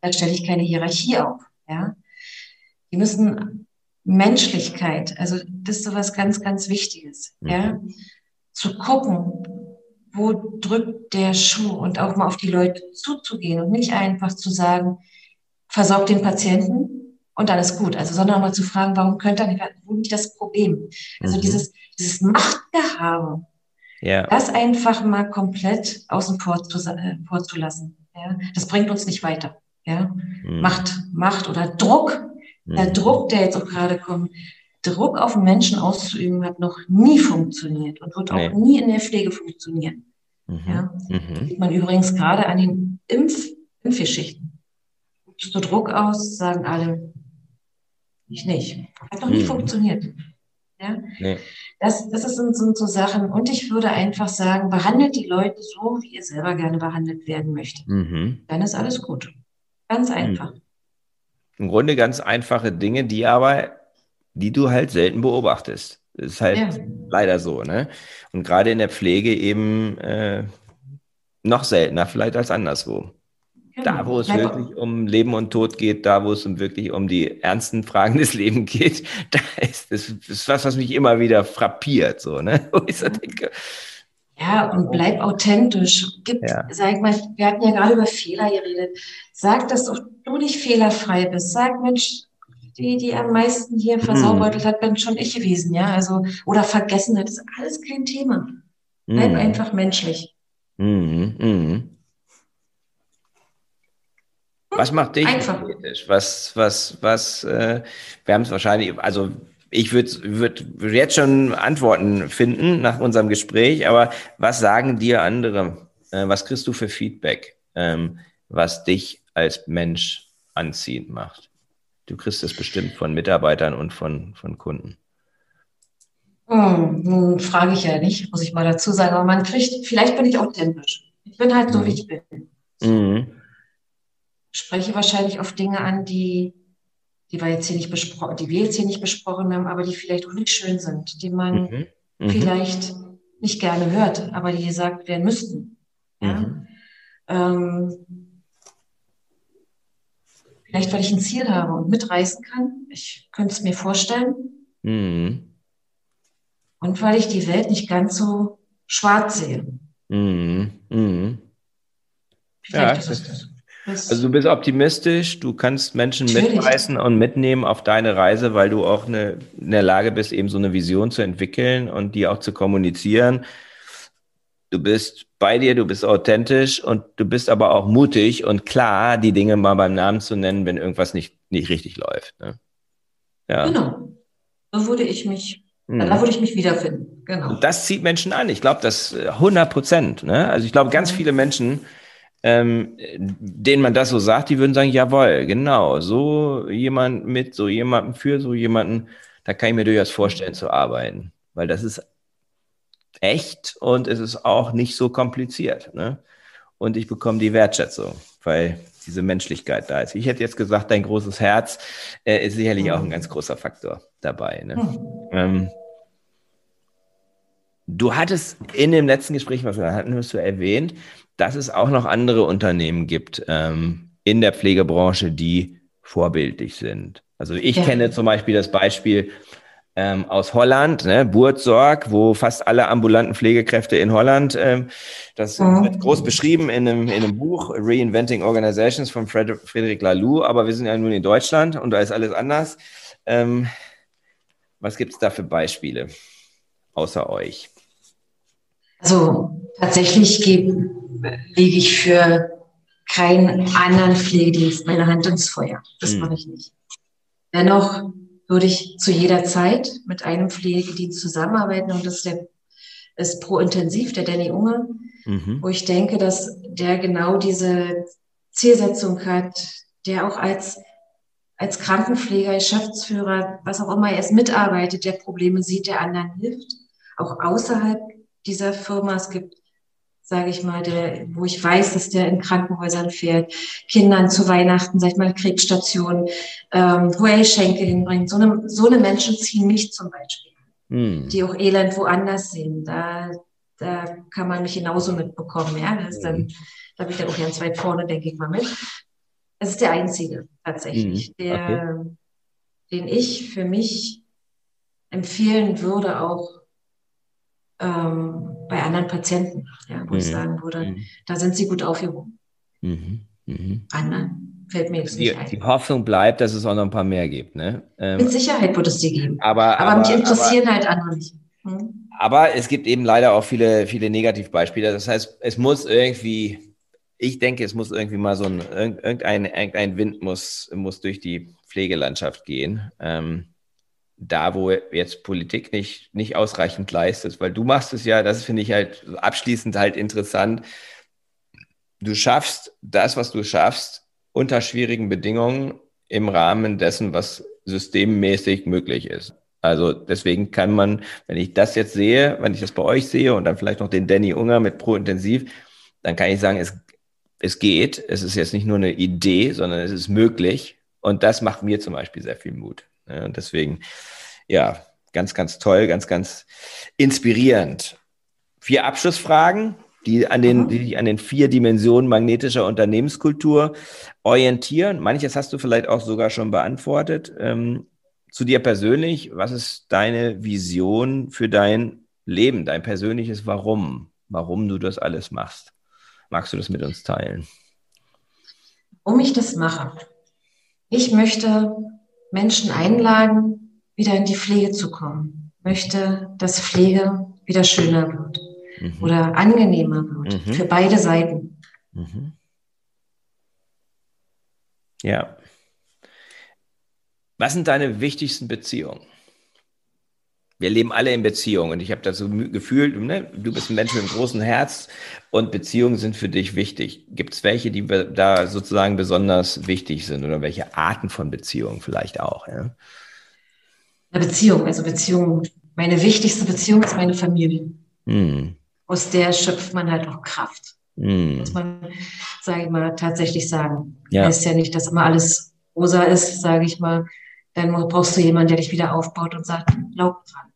da stelle ich keine Hierarchie auf. Ja, die müssen Menschlichkeit, also das ist so was ganz, ganz Wichtiges. Mhm. Ja, zu gucken, wo drückt der Schuh und auch mal auf die Leute zuzugehen und nicht einfach zu sagen, versorgt den Patienten und dann ist gut. Also, sondern auch mal zu fragen, warum könnte er nicht, wo liegt das Problem? Also mhm. dieses, dieses Machtgehabe, ja. Das einfach mal komplett außen vor, zu, äh, vorzulassen. Ja? Das bringt uns nicht weiter. Ja? Mhm. Macht, Macht oder Druck, mhm. der Druck, der jetzt auch gerade kommt, Druck auf Menschen auszuüben, hat noch nie funktioniert und wird nee. auch nie in der Pflege funktionieren. Mhm. Ja? Mhm. Sieht man übrigens gerade an den Impf Impfgeschichten. Du Druck aus, sagen alle, ich nicht. Hat noch nie mhm. funktioniert. Ja? Nee. Das, das sind, sind so Sachen. Und ich würde einfach sagen, behandelt die Leute so, wie ihr selber gerne behandelt werden möchtet. Mhm. Dann ist alles gut. Ganz mhm. einfach. Im Grunde ganz einfache Dinge, die aber, die du halt selten beobachtest. Das ist halt ja. leider so, ne? Und gerade in der Pflege eben äh, noch seltener vielleicht als anderswo. Da, wo es wirklich um Leben und Tod geht, da, wo es um wirklich um die ernsten Fragen des Lebens geht, da ist das, das ist was, was mich immer wieder frappiert, so, ne? Wo ich so denke. Ja, und bleib authentisch. Gib, ja. sag mal, wir hatten ja gerade über Fehler geredet. Sag, dass du nicht fehlerfrei bist. Sag, Mensch, die, die am meisten hier hm. versaubeutelt hat, bin schon ich gewesen, ja. Also, oder vergessen hat, ist alles kein Thema. Bleib mhm. einfach menschlich. Mhm. Mhm. Was macht dich Einfach. Was, was, was, äh, wir haben es wahrscheinlich, also ich würde würd, würd jetzt schon Antworten finden nach unserem Gespräch, aber was sagen dir andere? Äh, was kriegst du für Feedback, ähm, was dich als Mensch anziehend macht? Du kriegst es bestimmt von Mitarbeitern und von, von Kunden. Hm, nun frage ich ja nicht, muss ich mal dazu sagen, aber man kriegt, vielleicht bin ich authentisch. Ich bin halt so, mhm. wie ich bin. Mhm spreche wahrscheinlich auf Dinge an, die, die wir jetzt hier nicht besprochen, die wir jetzt hier nicht besprochen haben, aber die vielleicht auch nicht schön sind, die man mhm. Mhm. vielleicht nicht gerne hört, aber die gesagt werden müssten. Ja? Mhm. Ähm, vielleicht, weil ich ein Ziel habe und mitreißen kann. Ich könnte es mir vorstellen. Mhm. Und weil ich die Welt nicht ganz so schwarz sehe. Mhm. Mhm. Vielleicht ja, ist es das. Also du bist optimistisch, du kannst Menschen Natürlich. mitreißen und mitnehmen auf deine Reise, weil du auch eine, in der Lage bist, eben so eine Vision zu entwickeln und die auch zu kommunizieren. Du bist bei dir, du bist authentisch und du bist aber auch mutig und klar, die Dinge mal beim Namen zu nennen, wenn irgendwas nicht, nicht richtig läuft. Ne? Ja. Genau. So würde ich mich, mhm. da würde ich mich wiederfinden. Genau. Und das zieht Menschen an. Ich glaube, das 100 Prozent. Ne? Also ich glaube, ganz mhm. viele Menschen ähm, denen man das so sagt, die würden sagen, jawohl, genau, so jemand mit, so jemanden für, so jemanden, da kann ich mir durchaus vorstellen zu arbeiten, weil das ist echt und es ist auch nicht so kompliziert. Ne? Und ich bekomme die Wertschätzung, weil diese Menschlichkeit da ist. Ich hätte jetzt gesagt, dein großes Herz äh, ist sicherlich auch ein ganz großer Faktor dabei. Ne? Hm. Ähm, Du hattest in dem letzten Gespräch, was wir hatten, hast du erwähnt, dass es auch noch andere Unternehmen gibt ähm, in der Pflegebranche, die vorbildlich sind. Also ich ja. kenne zum Beispiel das Beispiel ähm, aus Holland, ne, Buurtzorg, wo fast alle ambulanten Pflegekräfte in Holland, ähm, das mhm. wird groß beschrieben in einem, in einem Buch, Reinventing Organizations von Fred Friedrich Laloux, aber wir sind ja nun in Deutschland und da ist alles anders. Ähm, was gibt es da für Beispiele außer euch? Also tatsächlich lege ich für keinen anderen Pflegedienst meine Hand ins Feuer. Das hm. mache ich nicht. Dennoch würde ich zu jeder Zeit mit einem Pflegedienst zusammenarbeiten und das ist, der, ist Pro Intensiv, der Danny Unge, mhm. wo ich denke, dass der genau diese Zielsetzung hat, der auch als, als Krankenpfleger, Geschäftsführer, was auch immer er ist, mitarbeitet, der Probleme sieht, der anderen hilft, auch außerhalb dieser Firma. Es gibt sage ich mal, der, wo ich weiß, dass der in Krankenhäusern fährt, Kindern zu Weihnachten, sag ich mal, Kriegsstationen, ähm, wo er Geschenke hinbringt. So eine, so eine Menschen ziehen mich zum Beispiel, hm. die auch Elend woanders sehen. Da, da kann man mich genauso mitbekommen. Ja? Das ist dann, hm. da bin ich dann auch ganz weit vorne, denke ich mal, mit. Das ist der einzige tatsächlich, hm. der, okay. den ich für mich empfehlen würde, auch ähm, bei anderen Patienten, ja, wo mhm. ich sagen würde, mhm. da sind sie gut aufgehoben. Mhm. Mhm. Anderen fällt mir jetzt nicht die, ein. Die Hoffnung bleibt, dass es auch noch ein paar mehr gibt. Ne? Ähm, Mit Sicherheit wird es die geben. Aber, aber, aber mich interessieren aber, halt andere nicht. Hm? Aber es gibt eben leider auch viele, viele Negativbeispiele. Das heißt, es muss irgendwie, ich denke, es muss irgendwie mal so ein, irgendein, irgendein Wind muss, muss durch die Pflegelandschaft gehen. Ähm, da, wo jetzt Politik nicht, nicht ausreichend leistet, weil du machst es ja, das finde ich halt abschließend halt interessant. Du schaffst das, was du schaffst, unter schwierigen Bedingungen im Rahmen dessen, was systemmäßig möglich ist. Also deswegen kann man, wenn ich das jetzt sehe, wenn ich das bei euch sehe und dann vielleicht noch den Danny Unger mit Pro Intensiv, dann kann ich sagen, es, es geht. Es ist jetzt nicht nur eine Idee, sondern es ist möglich. Und das macht mir zum Beispiel sehr viel Mut. Und deswegen, ja, ganz, ganz toll, ganz, ganz inspirierend. Vier Abschlussfragen, die an den, die sich an den vier Dimensionen magnetischer Unternehmenskultur orientieren. Manches hast du vielleicht auch sogar schon beantwortet. Ähm, zu dir persönlich, was ist deine Vision für dein Leben, dein persönliches Warum, warum du das alles machst? Magst du das mit uns teilen? Warum ich das mache? Ich möchte Menschen einladen, wieder in die Pflege zu kommen. Möchte, dass Pflege wieder schöner wird mhm. oder angenehmer wird mhm. für beide Seiten. Mhm. Ja. Was sind deine wichtigsten Beziehungen? Wir leben alle in Beziehungen und ich habe das so gefühlt, ne? du bist ein Mensch mit einem großen Herz und Beziehungen sind für dich wichtig. Gibt es welche, die da sozusagen besonders wichtig sind oder welche Arten von Beziehungen vielleicht auch? Ja? Beziehung, also Beziehung, meine wichtigste Beziehung ist meine Familie. Hm. Aus der schöpft man halt auch Kraft. Hm. Muss man, sage ich mal, tatsächlich sagen. Ja. Heißt ja nicht, dass immer alles rosa ist, sage ich mal. Dann brauchst du jemanden, der dich wieder aufbaut und sagt, glaub dran.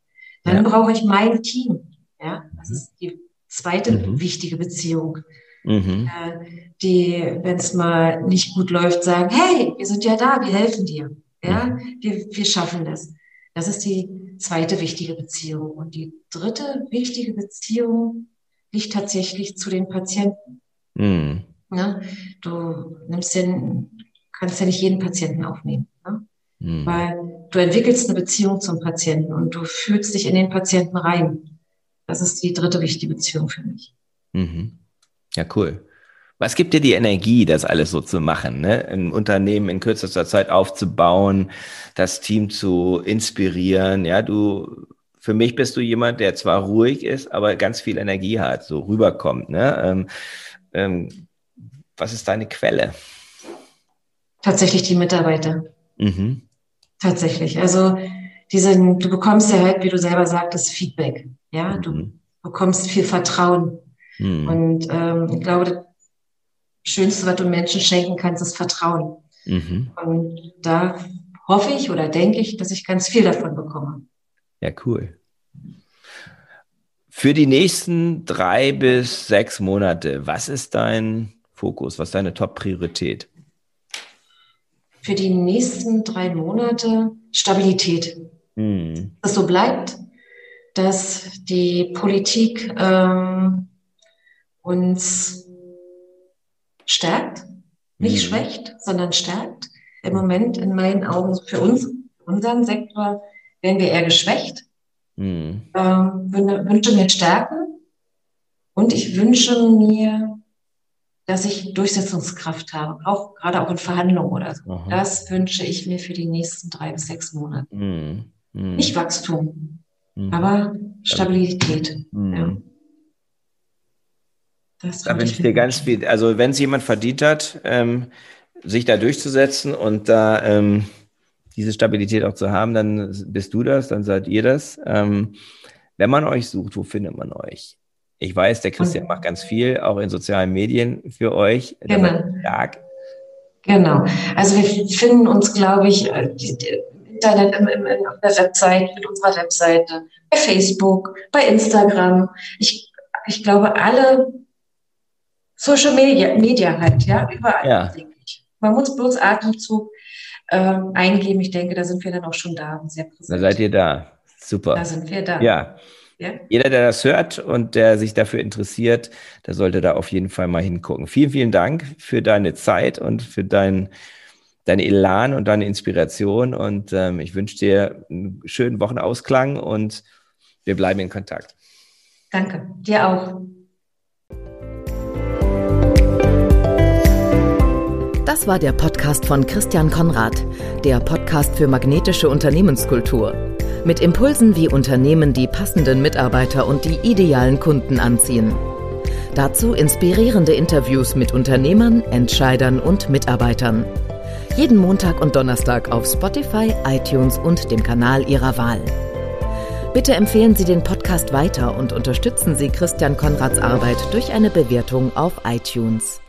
Dann ja. brauche ich mein Team. Ja, das ist die zweite mhm. wichtige Beziehung. Mhm. Äh, die, wenn es mal nicht gut läuft, sagen, hey, wir sind ja da, wir helfen dir. Ja, mhm. wir, wir schaffen das. Das ist die zweite wichtige Beziehung. Und die dritte wichtige Beziehung liegt tatsächlich zu den Patienten. Mhm. Ja, du nimmst den, kannst ja nicht jeden Patienten aufnehmen. Mhm. Weil du entwickelst eine Beziehung zum Patienten und du fühlst dich in den Patienten rein. Das ist die dritte wichtige Beziehung für mich. Mhm. Ja, cool. Was gibt dir die Energie, das alles so zu machen, ne? ein Unternehmen in kürzester Zeit aufzubauen, das Team zu inspirieren? Ja, du, für mich bist du jemand, der zwar ruhig ist, aber ganz viel Energie hat, so rüberkommt. Ne? Ähm, ähm, was ist deine Quelle? Tatsächlich die Mitarbeiter. Mhm. Tatsächlich. Also diese, du bekommst ja halt, wie du selber sagtest, Feedback. Ja, mhm. du bekommst viel Vertrauen. Mhm. Und ähm, ich glaube, das Schönste, was du Menschen schenken kannst, ist Vertrauen. Mhm. Und da hoffe ich oder denke ich, dass ich ganz viel davon bekomme. Ja, cool. Für die nächsten drei bis sechs Monate, was ist dein Fokus? Was ist deine Top-Priorität? Für die nächsten drei Monate Stabilität. Hm. Dass so bleibt, dass die Politik ähm, uns stärkt, nicht hm. schwächt, sondern stärkt. Im Moment in meinen Augen für uns, unseren Sektor, werden wir eher geschwächt. Hm. Ähm, wünsche mir Stärken und ich wünsche mir, dass ich Durchsetzungskraft habe, auch gerade auch in Verhandlungen oder so. Aha. Das wünsche ich mir für die nächsten drei bis sechs Monate. Hm. Hm. Nicht Wachstum, hm. aber Stabilität. Hm. Ja. da wünsche ich dir ganz viel. Also wenn es jemand verdient hat, ähm, sich da durchzusetzen und da ähm, diese Stabilität auch zu haben, dann bist du das, dann seid ihr das. Ähm, wenn man euch sucht, wo findet man euch? Ich weiß, der Christian macht ganz viel, auch in sozialen Medien für euch. Genau. Stark. Genau. Also wir finden uns, glaube ich, äh, Internet, im, im, auf der Website, mit unserer Webseite, bei Facebook, bei Instagram. Ich, ich glaube, alle Social Media, Media halt, ja, überall. Ja. Man muss bloß Atemzug ähm, eingeben. Ich denke, da sind wir dann auch schon da sehr präsent. Da seid ihr da. Super. Da sind wir da. Ja. Ja. Jeder, der das hört und der sich dafür interessiert, der sollte da auf jeden Fall mal hingucken. Vielen, vielen Dank für deine Zeit und für dein, dein Elan und deine Inspiration. Und ähm, ich wünsche dir einen schönen Wochenausklang und wir bleiben in Kontakt. Danke. Dir auch. Das war der Podcast von Christian Konrad, der Podcast für magnetische Unternehmenskultur. Mit Impulsen, wie Unternehmen die passenden Mitarbeiter und die idealen Kunden anziehen. Dazu inspirierende Interviews mit Unternehmern, Entscheidern und Mitarbeitern. Jeden Montag und Donnerstag auf Spotify, iTunes und dem Kanal Ihrer Wahl. Bitte empfehlen Sie den Podcast weiter und unterstützen Sie Christian Konrads Arbeit durch eine Bewertung auf iTunes.